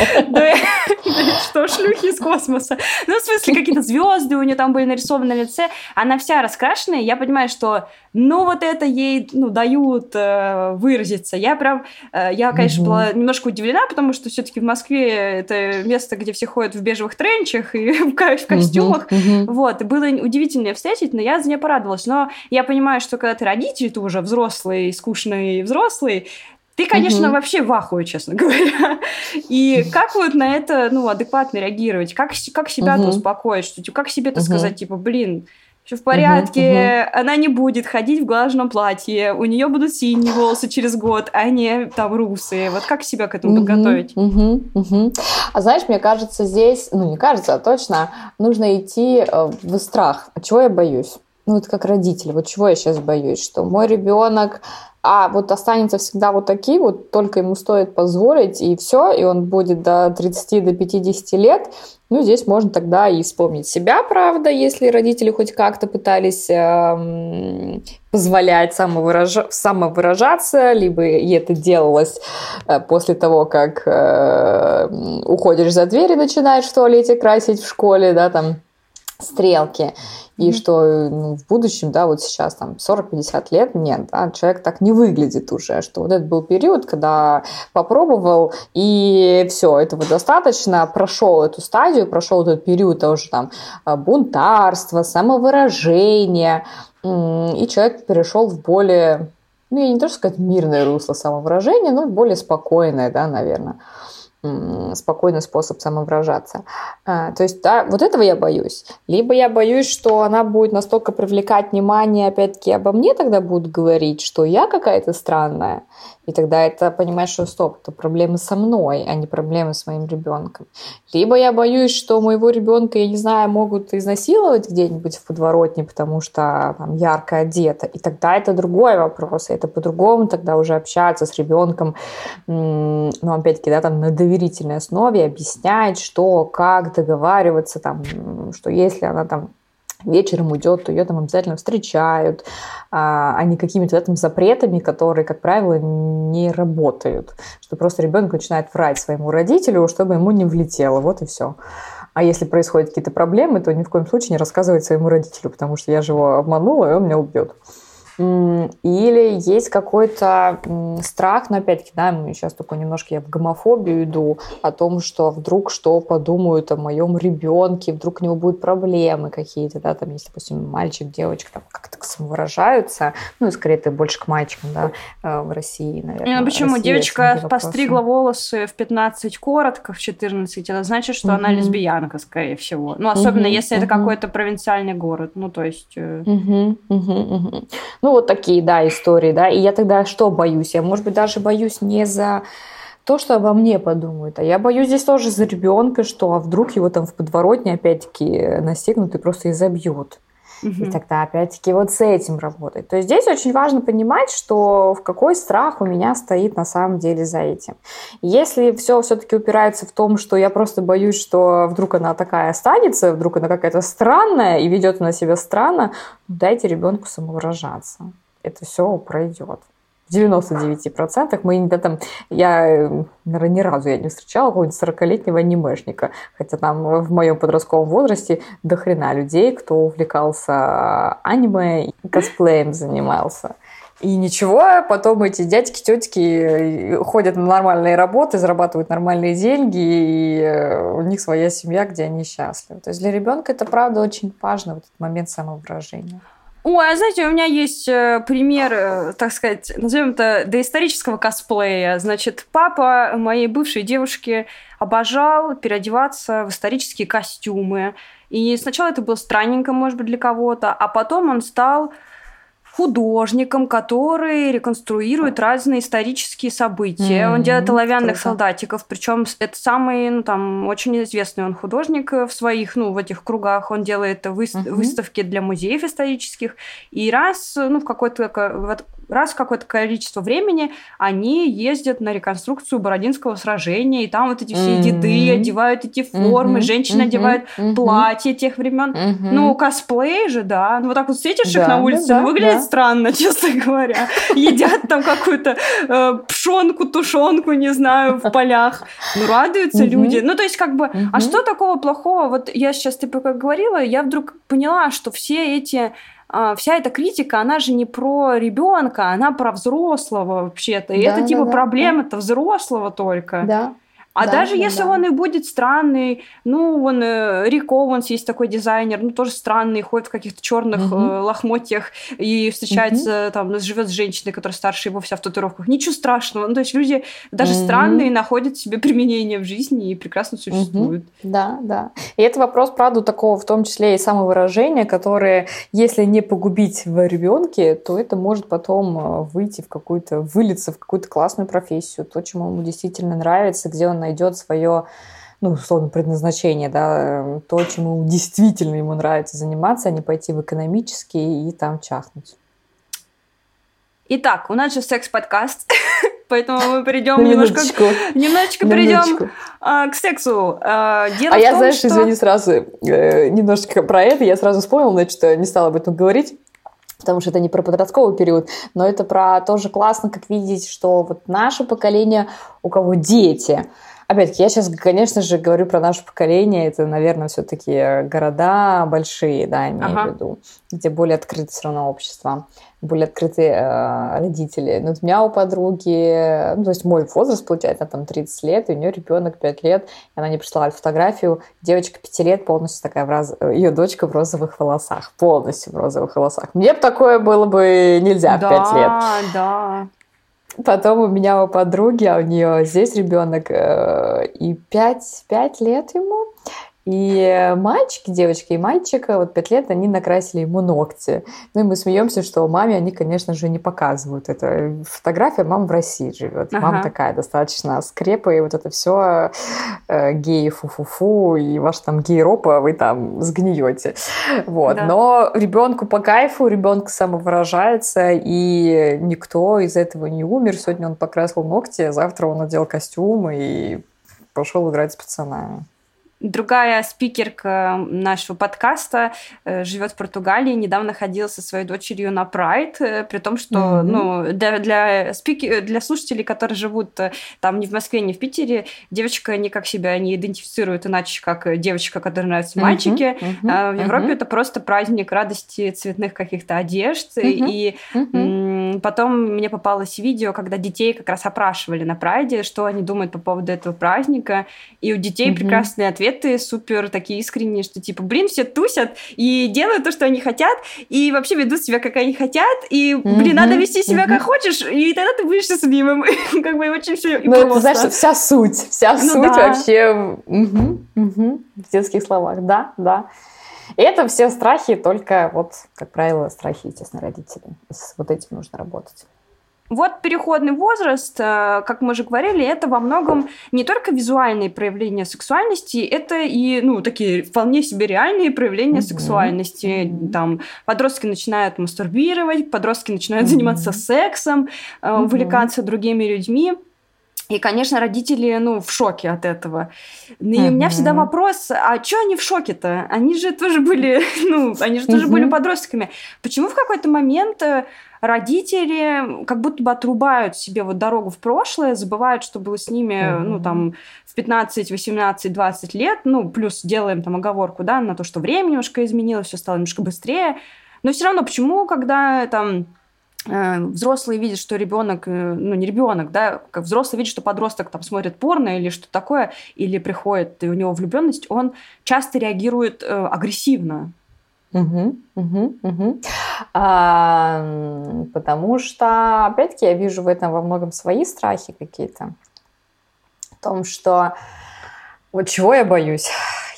Что шлюхи из космоса. Ну, в смысле, какие-то звезды у нее там были нарисованы на лице. Она вся раскрашенная. Я понимаю, что, ну, вот это ей, ну, дают э, выразиться. Я прям, э, я, конечно, была немножко удивлена, потому что все-таки в Москве это место, где все ходят в бежевых тренчах и <laughs> в костюмах. Вот, было удивительно встретить, но я за нее порадовалась. Но я понимаю, что когда ты родитель, ты уже взрослый, скучный взрослый, ты, конечно, угу. вообще в ахуе, честно <laughs> говоря. И как вот на это, ну, адекватно реагировать? Как, как себя-то угу. успокоить? Что, типа, как себе-то угу. сказать, типа, блин, все в порядке, угу, угу. она не будет ходить в глажном платье, у нее будут синие волосы через год, а не там русые. Вот как себя к этому угу, подготовить? Угу, угу. А знаешь, мне кажется, здесь, ну не кажется, а точно, нужно идти э, в страх. А чего я боюсь? Ну вот как родитель, вот чего я сейчас боюсь, что мой ребенок а вот останется всегда вот такие вот, только ему стоит позволить, и все, и он будет до 30, до 50 лет, ну, здесь можно тогда и вспомнить себя, правда, если родители хоть как-то пытались э, позволять самовыраж... самовыражаться, либо и это делалось э, после того, как э, уходишь за дверь и начинаешь в туалете красить в школе, да, там, стрелки. И mm-hmm. что ну, в будущем, да, вот сейчас там 40-50 лет, нет, да, человек так не выглядит уже, что вот этот был период, когда попробовал, и все, этого достаточно, прошел эту стадию, прошел этот период тоже там а, бунтарства, самовыражения, и человек перешел в более, ну, я не то, что сказать мирное русло самовыражения, но более спокойное, да, наверное спокойный способ самовыражаться. А, то есть, да, вот этого я боюсь. Либо я боюсь, что она будет настолько привлекать внимание, опять-таки, обо мне тогда будут говорить, что я какая-то странная, и тогда это понимаешь, что стоп, это проблемы со мной, а не проблемы с моим ребенком. Либо я боюсь, что моего ребенка, я не знаю, могут изнасиловать где-нибудь в подворотне, потому что там ярко одета. И тогда это другой вопрос. Это по-другому тогда уже общаться с ребенком, ну, опять-таки, да, там на доверительной основе объяснять, что, как договариваться, там, что если она там вечером уйдет, то ее там обязательно встречают, а, а не какими-то этим запретами, которые, как правило, не работают. Что просто ребенок начинает врать своему родителю, чтобы ему не влетело. Вот и все. А если происходят какие-то проблемы, то ни в коем случае не рассказывать своему родителю, потому что я же его обманула, и он меня убьет. Или есть какой-то страх, но опять-таки, да, сейчас только немножко я в гомофобию иду, о том, что вдруг что подумают о моем ребенке, вдруг у него будут проблемы какие-то, да, там, если, допустим, мальчик, девочка там как-то самовыражаются, ну, и скорее это больше к мальчикам, да, э, в России, наверное. Ну, почему? Россия, Девочка постригла волосы в 15 коротко, в 14, это значит, что mm-hmm. она лесбиянка, скорее всего. Ну, особенно mm-hmm. если mm-hmm. это какой-то провинциальный город, ну, то есть... Mm-hmm. Mm-hmm. Ну, вот такие, да, истории, да. И я тогда что боюсь? Я, может быть, даже боюсь не за то, что обо мне подумают, а я боюсь здесь тоже за ребенка, что а вдруг его там в подворотне опять-таки настигнут и просто изобьют. И тогда опять-таки вот с этим работать. То есть здесь очень важно понимать, что в какой страх у меня стоит на самом деле за этим. Если все все-таки упирается в том, что я просто боюсь, что вдруг она такая останется, вдруг она какая-то странная и ведет она себя странно, ну, дайте ребенку самовыражаться. Это все пройдет. 99% мы да, там, я, наверное, ни разу я не встречала какого-нибудь 40-летнего анимешника, хотя там в моем подростковом возрасте до хрена людей, кто увлекался аниме и косплеем занимался. И ничего, потом эти дядьки, тетки ходят на нормальные работы, зарабатывают нормальные деньги, и у них своя семья, где они счастливы. То есть для ребенка это, правда, очень важно, вот этот момент самовыражения. Ой, а знаете, у меня есть э, пример, э, так сказать, назовем это доисторического косплея. Значит, папа моей бывшей девушки обожал переодеваться в исторические костюмы. И сначала это было странненько, может быть, для кого-то, а потом он стал художником, который реконструирует разные исторические события. Mm-hmm. Он делает оловянных Круто. солдатиков, причем это самый, ну там, очень известный он художник в своих, ну, в этих кругах. Он делает вы... mm-hmm. выставки для музеев исторических. И раз, ну, в какой-то раз в какое-то количество времени они ездят на реконструкцию Бородинского сражения, и там вот эти все mm-hmm. деды одевают эти формы, mm-hmm. женщины mm-hmm. одевают mm-hmm. платья тех времен. Mm-hmm. Ну, косплей же, да. Ну, вот так вот встретишь да, их на улице, да, выглядит да. странно, <laughs> честно говоря. Едят там какую-то э, пшенку, тушенку, не знаю, в полях. Ну, радуются люди. Ну, то есть, как бы, а что такого плохого? Вот я сейчас, ты пока говорила, я вдруг поняла, что все эти вся эта критика, она же не про ребенка, она про взрослого вообще-то. И да, это типа да, проблема-то да. взрослого только. Да. А да, даже да, если да. он и будет странный, ну, он э, Рик Оуэнс есть такой дизайнер, ну, тоже странный, ходит в каких-то черных угу. э, лохмотьях и встречается, угу. там, живет с женщиной, которая старше его вся в татуировках. Ничего страшного. Ну, то есть люди даже угу. странные находят себе применение в жизни и прекрасно существуют. Угу. Да, да. И это вопрос, правда, такого, в том числе и самовыражения, которое, если не погубить в ребенке, то это может потом э, выйти в какую-то, вылиться в какую-то классную профессию, то, чему ему действительно нравится, где он найдет свое ну, условно, предназначение, да, то, чему действительно ему нравится заниматься, а не пойти в экономический и там чахнуть. Итак, у нас же секс-подкаст, <laughs> поэтому мы перейдем немножко, немножечко перейдем а, к сексу. А, дело а я, том, знаешь, что... извини сразу, э, немножечко про это, я сразу вспомнила, значит, не стала об этом говорить потому что это не про подростковый период, но это про тоже классно, как видеть, что вот наше поколение, у кого дети, Опять-таки, я сейчас, конечно же, говорю про наше поколение. Это, наверное, все-таки города большие, да, имею ага. в виду, где более открыто все равно общество, более открытые э, родители. Но у меня у подруги, ну, то есть мой возраст, получается, там 30 лет, и у нее ребенок 5 лет, и она мне прислала фотографию, девочка 5 лет, полностью такая, в раз... ее дочка в розовых волосах, полностью в розовых волосах. Мне бы такое было бы нельзя да, в 5 лет. Да, да. Потом у меня у подруги, а у нее здесь ребенок э, и 5, 5 лет ему. И мальчики, девочки и мальчик, вот пять лет, они накрасили ему ногти. Ну и мы смеемся, что маме они, конечно же, не показывают это. Фотография мама в России живет. Ага. Мама такая достаточно скрепа, и вот это все э, геи фу-фу-фу, и ваш там гей-ропа, вы там сгниете. Вот. Да. Но ребенку по кайфу, ребенок самовыражается, и никто из этого не умер. Сегодня он покрасил ногти, завтра он надел костюм и пошел играть с пацанами. Другая спикерка нашего подкаста э, живет в Португалии, недавно ходила со своей дочерью на Прайд, э, при том, что mm-hmm. ну, для, для, спикер, для слушателей, которые живут э, там не в Москве, не в Питере, девочка никак себя не идентифицирует иначе, как девочка, которой нравятся мальчики. Mm-hmm. Mm-hmm. А в Европе mm-hmm. это просто праздник радости цветных каких-то одежд. Mm-hmm. И mm-hmm. Потом мне попалось видео, когда детей как раз опрашивали на Прайде, что они думают по поводу этого праздника. И у детей mm-hmm. прекрасный ответ ответы супер такие искренние, что типа, блин, все тусят и делают то, что они хотят, и вообще ведут себя, как они хотят, и, блин, надо вести себя как хочешь, и тогда ты будешь счастливым. <laughs> как бы очень все Ну, это, знаешь, вся суть, вся ну, суть да. вообще угу, угу, в детских словах. Да, да. И это все страхи, только вот, как правило, страхи, естественно, родителей. С вот этим нужно работать. Вот переходный возраст, э, как мы уже говорили, это во многом не только визуальные проявления сексуальности, это и, ну, такие вполне себе реальные проявления mm-hmm. сексуальности. Там подростки начинают мастурбировать, подростки начинают mm-hmm. заниматься сексом, mm-hmm. увлекаться другими людьми. И, конечно, родители, ну, в шоке от этого. И mm-hmm. у меня всегда вопрос, а что они в шоке-то? Они же тоже были, <laughs> ну, они же тоже mm-hmm. были подростками. Почему в какой-то момент э, родители как будто бы отрубают себе вот дорогу в прошлое, забывают, что было с ними, mm-hmm. ну, там, в 15, 18, 20 лет, ну, плюс делаем там оговорку, да, на то, что время немножко изменилось, все стало немножко быстрее. Но все равно, почему, когда там взрослые видят, что ребенок, э, ну не ребенок, да, как взрослый видит, что подросток там смотрит порно или что такое, или приходит и у него влюбленность, он часто реагирует э, агрессивно. Угу, угу, угу. А, потому что, опять-таки, я вижу в этом во многом свои страхи какие-то. В том, что вот чего я боюсь?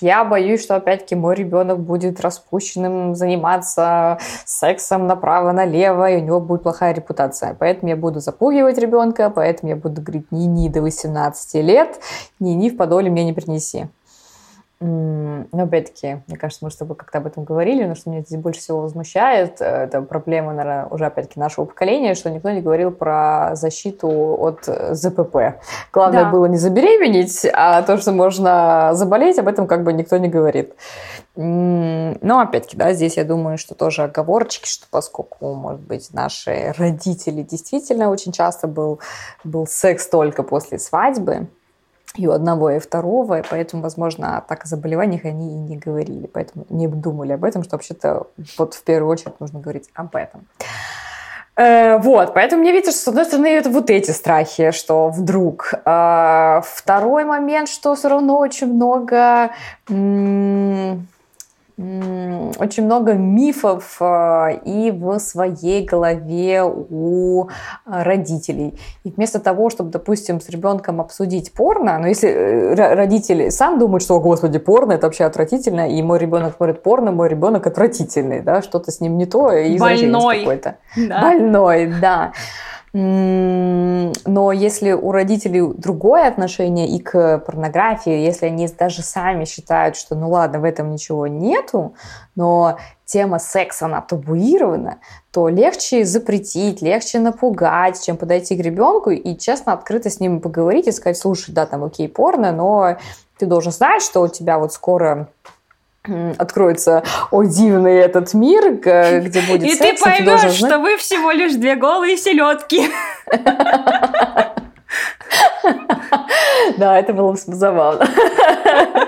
Я боюсь, что опять-таки мой ребенок будет распущенным, заниматься сексом направо-налево, и у него будет плохая репутация. Поэтому я буду запугивать ребенка, поэтому я буду говорить ни-ни до 18 лет, ни-ни в подоле мне не принеси. Ну, опять-таки, мне кажется, мы с тобой как-то об этом говорили, но что меня здесь больше всего возмущает, э, это проблема, наверное, уже опять-таки нашего поколения, что никто не говорил про защиту от ЗПП. Главное да. было не забеременеть, а то, что можно заболеть, об этом как бы никто не говорит. Но опять-таки, да, здесь я думаю, что тоже оговорочки, что поскольку, может быть, наши родители действительно очень часто был, был секс только после свадьбы, и у одного, и второго, и поэтому, возможно, так о заболеваниях они и не говорили, поэтому не думали об этом, что вообще-то вот в первую очередь нужно говорить об этом. Э, вот, поэтому мне видится, что, с одной стороны, это вот эти страхи, что вдруг. Э, второй момент, что все равно очень много очень много мифов а, и в своей голове у родителей. И вместо того, чтобы, допустим, с ребенком обсудить порно, но если э, родитель сам думает, что, о, господи, порно, это вообще отвратительно, и мой ребенок смотрит порно, мой ребенок отвратительный, да, что-то с ним не то, и Больной. какой-то. Да. Больной, да. Но если у родителей другое отношение и к порнографии, если они даже сами считают, что ну ладно, в этом ничего нету, но тема секса, она табуирована, то легче запретить, легче напугать, чем подойти к ребенку и честно, открыто с ним поговорить и сказать, слушай, да, там окей, порно, но ты должен знать, что у тебя вот скоро откроется, о, дивный этот мир, где будет И секс, ты поймешь, ты что вы всего лишь две голые селедки. <laughs> Да, это было бы забавно.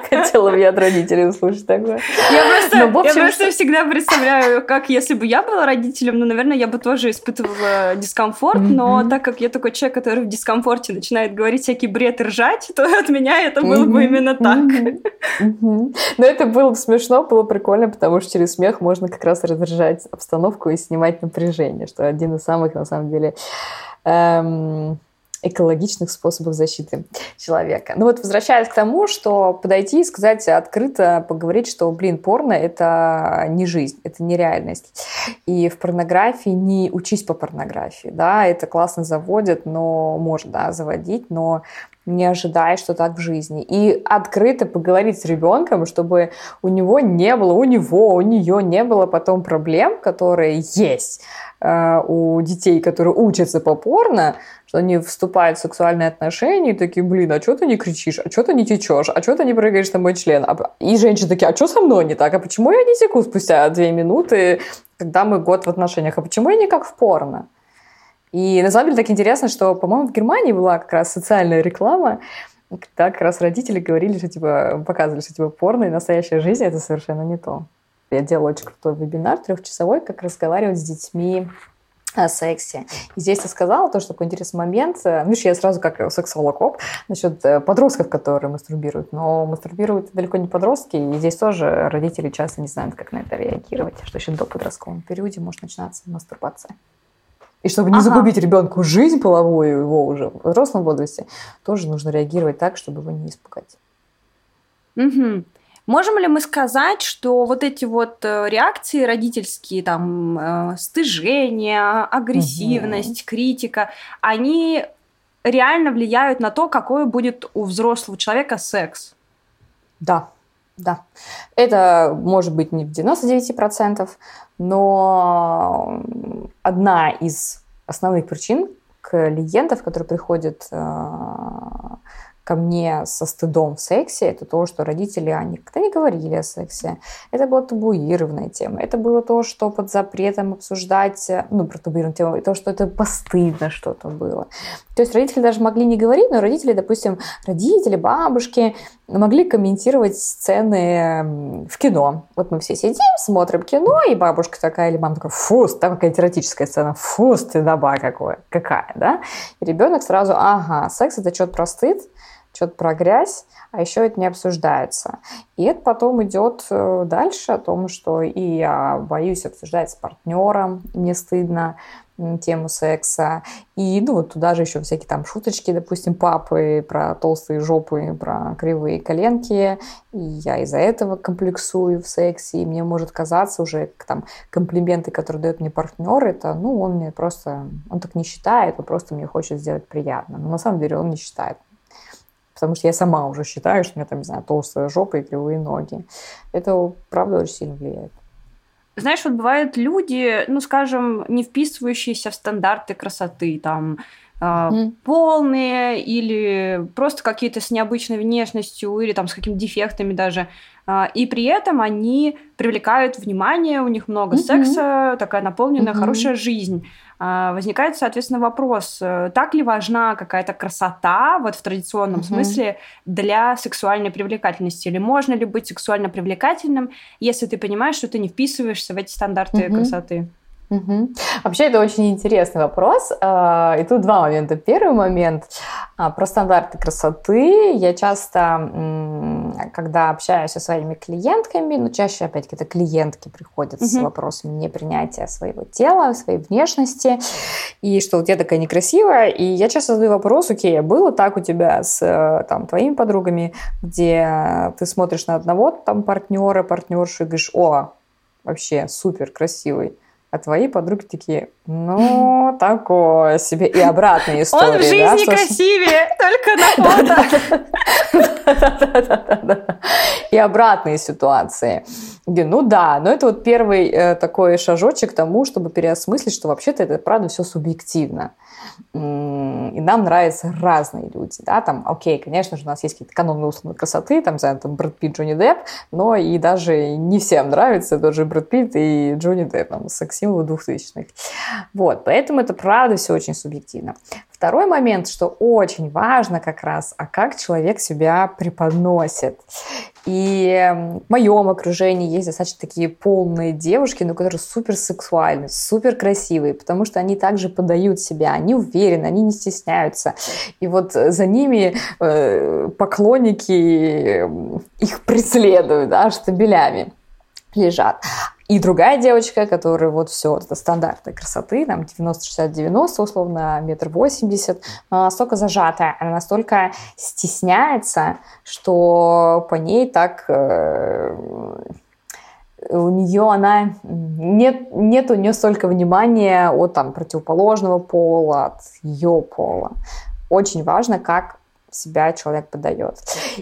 Хотела бы я от родителей услышать такое. Я просто, ну, общем, я просто что... всегда представляю, как если бы я была родителем, ну, наверное, я бы тоже испытывала дискомфорт, mm-hmm. но так как я такой человек, который в дискомфорте начинает говорить всякий бред и ржать, то <laughs> от меня это было mm-hmm. бы именно так. Mm-hmm. Но это было бы смешно, было прикольно, потому что через смех можно как раз разряжать обстановку и снимать напряжение, что один из самых, на самом деле, эм, экологичных способов защиты человека. Ну вот возвращаясь к тому, что подойти и сказать открыто, поговорить, что, блин, порно — это не жизнь, это не реальность. И в порнографии не учись по порнографии, да, это классно заводит, но можно, да, заводить, но не ожидая, что так в жизни. И открыто поговорить с ребенком, чтобы у него не было, у него, у нее не было потом проблем, которые есть э, у детей, которые учатся по порно, что они вступают в сексуальные отношения и такие, блин, а что ты не кричишь, а что ты не течешь, а что ты не прыгаешь на мой член? А и женщины такие, а что со мной не так? А почему я не теку спустя две минуты, когда мы год в отношениях? А почему я не как в порно? И на самом деле так интересно, что, по-моему, в Германии была как раз социальная реклама, когда как раз родители говорили, что типа показывали, что типа порно и настоящая жизнь это совершенно не то. Я делала очень крутой вебинар трехчасовой, как разговаривать с детьми о сексе. И здесь ты сказала то, что такой интересный момент. Ну, видишь, я сразу как сексолог оп, насчет э, подростков, которые мастурбируют. Но мастурбируют далеко не подростки, и здесь тоже родители часто не знают, как на это реагировать, что еще до подростковом периоде может начинаться мастурбация. И чтобы не ага. загубить ребенку жизнь половую его уже в взрослом возрасте, тоже нужно реагировать так, чтобы его не испугать. Угу. Можем ли мы сказать, что вот эти вот э, реакции родительские, там, э, стыжение, агрессивность, угу. критика, они реально влияют на то, какой будет у взрослого человека секс? Да, да. Это может быть не в 99%, но одна из основных причин клиентов, которые приходят э, ко мне со стыдом в сексе, это то, что родители они никогда не говорили о сексе. Это была табуированная тема. Это было то, что под запретом обсуждать, ну, про табуированную тему, то, что это постыдно что-то было. То есть родители даже могли не говорить, но родители, допустим, родители, бабушки могли комментировать сцены в кино. Вот мы все сидим, смотрим кино, и бабушка такая или мама такая, фу, там какая-то эротическая сцена, фу, стыдоба какое, какая, да? И ребенок сразу, ага, секс это что-то про стыд, что-то про грязь, а еще это не обсуждается. И это потом идет э, дальше о том, что и я боюсь обсуждать с партнером, мне стыдно тему секса. И, ну, вот туда же еще всякие там шуточки, допустим, папы про толстые жопы, про кривые коленки. И я из-за этого комплексую в сексе. И мне может казаться уже там комплименты, которые дает мне партнер, это, ну, он мне просто, он так не считает, он просто мне хочет сделать приятно. Но на самом деле он не считает потому что я сама уже считаю, что у меня там, не знаю, толстая жопа и кривые ноги. Это, правда, очень сильно влияет. Знаешь, вот бывают люди, ну, скажем, не вписывающиеся в стандарты красоты, там, mm. полные или просто какие-то с необычной внешностью или там с какими-то дефектами даже. А, и при этом они привлекают внимание, у них много mm-hmm. секса, такая наполненная, mm-hmm. хорошая жизнь. А, возникает, соответственно, вопрос, э, так ли важна какая-то красота, вот в традиционном mm-hmm. смысле, для сексуальной привлекательности? Или можно ли быть сексуально привлекательным, если ты понимаешь, что ты не вписываешься в эти стандарты mm-hmm. красоты? Угу. Вообще это очень интересный вопрос. А, и тут два момента. Первый момент а, про стандарты красоты. Я часто, когда общаюсь со своими клиентками, ну чаще опять-таки это клиентки приходят угу. с вопросами непринятия своего тела, своей внешности, и что вот я такая некрасивая. И я часто задаю вопрос, окей, а было так у тебя с э, там, твоими подругами, где ты смотришь на одного там партнера, партнершу и говоришь, о, вообще супер красивый а твои подруги такие, ну, <laughs> такое себе. И обратная история. Он в жизни да, красивее, <laughs> только на фото. И обратные ситуации. Ну да, но это вот первый э, такой шажочек к тому, чтобы переосмыслить, что вообще-то это правда все субъективно. И нам нравятся разные люди, да, там, окей, конечно же, у нас есть какие-то каноны условной красоты, там, за там, Брэд Питт, Джонни Депп, но и даже не всем нравится тот же Брэд Питт и Джонни Депп, там, секс-символы двухтысячных. Вот, поэтому это правда все очень субъективно. Второй момент, что очень важно как раз, а как человек себя преподносит. И в моем окружении есть достаточно такие полные девушки, но которые супер сексуальны, супер красивые, потому что они также подают себя, они уверены, они не стесняются. И вот за ними э, поклонники их преследуют, да, штабелями лежат. И другая девочка, которая вот все, это стандарты красоты, там 90-60-90, условно, метр восемьдесят, она настолько зажатая, она настолько стесняется, что по ней так э, у нее она нет, нет у нее столько внимания от там противоположного пола, от ее пола. Очень важно, как себя человек подает.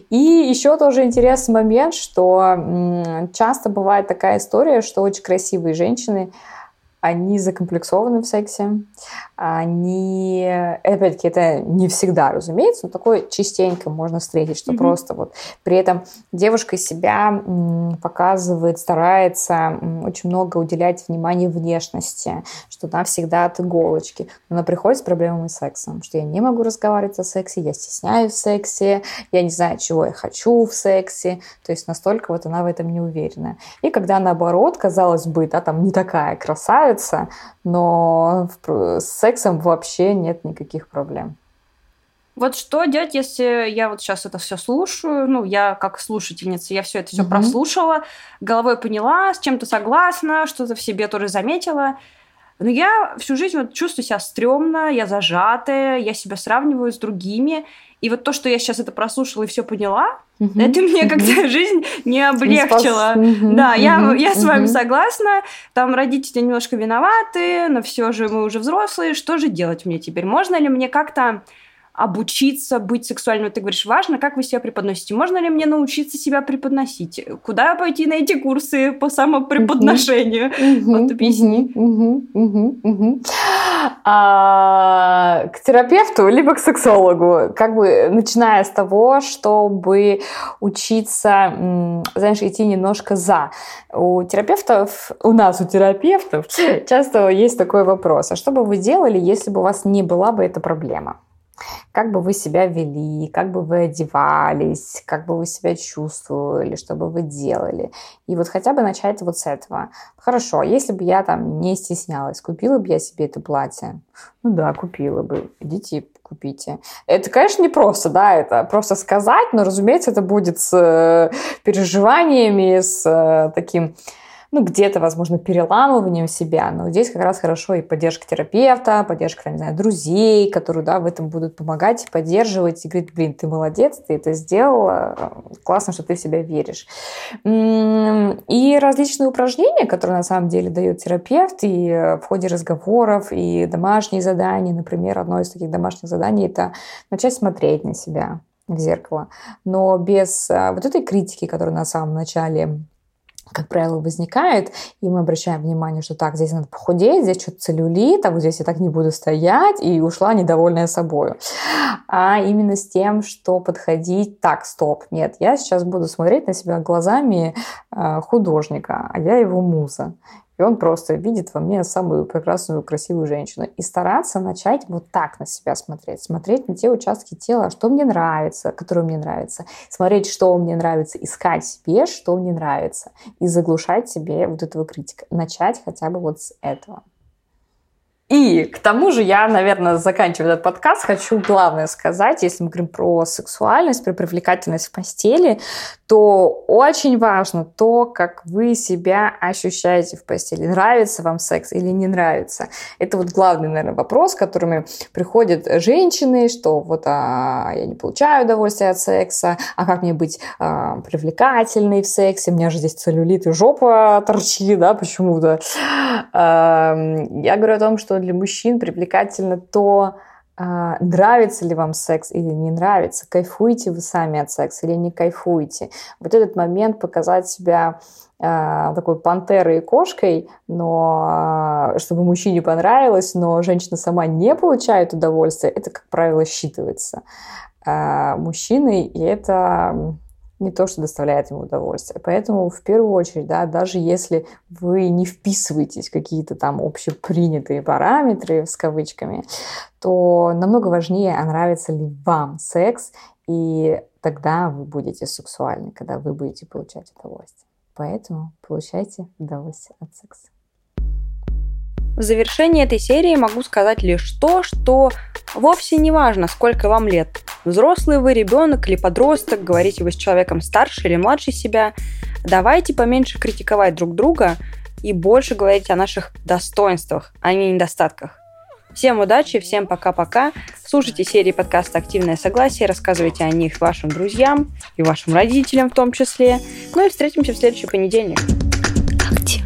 И еще тоже интересный момент, что часто бывает такая история, что очень красивые женщины они закомплексованы в сексе, они, опять-таки, это не всегда, разумеется, но такое частенько можно встретить, что mm-hmm. просто вот при этом девушка себя показывает, старается очень много уделять внимания внешности, что она всегда от иголочки, но она приходит с проблемами с сексом, что я не могу разговаривать о сексе, я стесняюсь в сексе, я не знаю, чего я хочу в сексе, то есть настолько вот она в этом не уверена. И когда наоборот, казалось бы, да, там не такая красавица, нравится, но с сексом вообще нет никаких проблем. Вот что делать, если я вот сейчас это все слушаю, ну, я как слушательница, я все это все mm-hmm. прослушала, головой поняла, с чем-то согласна, что-то в себе тоже заметила, но я всю жизнь вот чувствую себя стрёмно, я зажатая, я себя сравниваю с другими, и вот то, что я сейчас это прослушала и все поняла, Угу, это мне угу. как-то <laughs> жизнь не облегчила. Угу, да, угу, я, я с вами согласна. Там родители немножко виноваты, но все же мы уже взрослые. Что же делать мне теперь? Можно ли мне как-то обучиться быть сексуальным. Ты говоришь, важно, как вы себя преподносите. Можно ли мне научиться себя преподносить? Куда пойти на эти курсы по самопреподношению? Вот объясни. А, к терапевту, либо к сексологу. Как бы начиная с того, чтобы учиться, знаешь, идти немножко за. У терапевтов, у нас, у терапевтов часто есть такой вопрос. А что бы вы делали, если бы у вас не была бы эта проблема? Как бы вы себя вели, как бы вы одевались, как бы вы себя чувствовали, что бы вы делали. И вот хотя бы начать вот с этого. Хорошо, если бы я там не стеснялась, купила бы я себе это платье? Ну да, купила бы. Идите купите. Это, конечно, не просто, да, это просто сказать, но, разумеется, это будет с э, переживаниями, с э, таким ну, где-то, возможно, переламыванием себя, но здесь как раз хорошо и поддержка терапевта, поддержка, не знаю, друзей, которые, да, в этом будут помогать, поддерживать и говорить, блин, ты молодец, ты это сделала, классно, что ты в себя веришь. И различные упражнения, которые на самом деле дает терапевт и в ходе разговоров, и домашние задания, например, одно из таких домашних заданий – это начать смотреть на себя в зеркало, но без а, вот этой критики, которая на самом начале как правило, возникает, и мы обращаем внимание, что так, здесь надо похудеть, здесь что-то целлюлит, а вот здесь я так не буду стоять, и ушла недовольная собой. А именно с тем, что подходить, так, стоп, нет, я сейчас буду смотреть на себя глазами э, художника, а я его муза. И он просто видит во мне самую прекрасную, красивую женщину. И стараться начать вот так на себя смотреть. Смотреть на те участки тела, что мне нравится, которые мне нравятся. Смотреть, что мне нравится, искать себе, что мне нравится. И заглушать себе вот этого критика. Начать хотя бы вот с этого. И к тому же я, наверное, заканчивая этот подкаст, хочу главное сказать, если мы говорим про сексуальность, про привлекательность в постели, то очень важно то, как вы себя ощущаете в постели. Нравится вам секс или не нравится. Это вот главный, наверное, вопрос, к которыми приходят женщины, что вот а, я не получаю удовольствия от секса, а как мне быть а, привлекательной в сексе, у меня же здесь целлюлит и жопа торчит, да, почему-то. А, я говорю о том, что что для мужчин привлекательно то, а, нравится ли вам секс или не нравится, кайфуете вы сами от секса или не кайфуете. Вот этот момент показать себя э, такой пантерой и кошкой, но э, чтобы мужчине понравилось, но женщина сама не получает удовольствие, это, как правило, считывается мужчиной, и это не то, что доставляет ему удовольствие. Поэтому в первую очередь, да, даже если вы не вписываетесь в какие-то там общепринятые параметры с кавычками, то намного важнее, а нравится ли вам секс, и тогда вы будете сексуальны, когда вы будете получать удовольствие. Поэтому получайте удовольствие от секса. В завершении этой серии могу сказать лишь то, что вовсе не важно, сколько вам лет. Взрослый вы, ребенок или подросток, говорите вы с человеком старше или младше себя. Давайте поменьше критиковать друг друга и больше говорить о наших достоинствах, а не недостатках. Всем удачи, всем пока-пока. Слушайте серии подкаста «Активное согласие», рассказывайте о них вашим друзьям и вашим родителям в том числе. Ну и встретимся в следующий понедельник. Актив.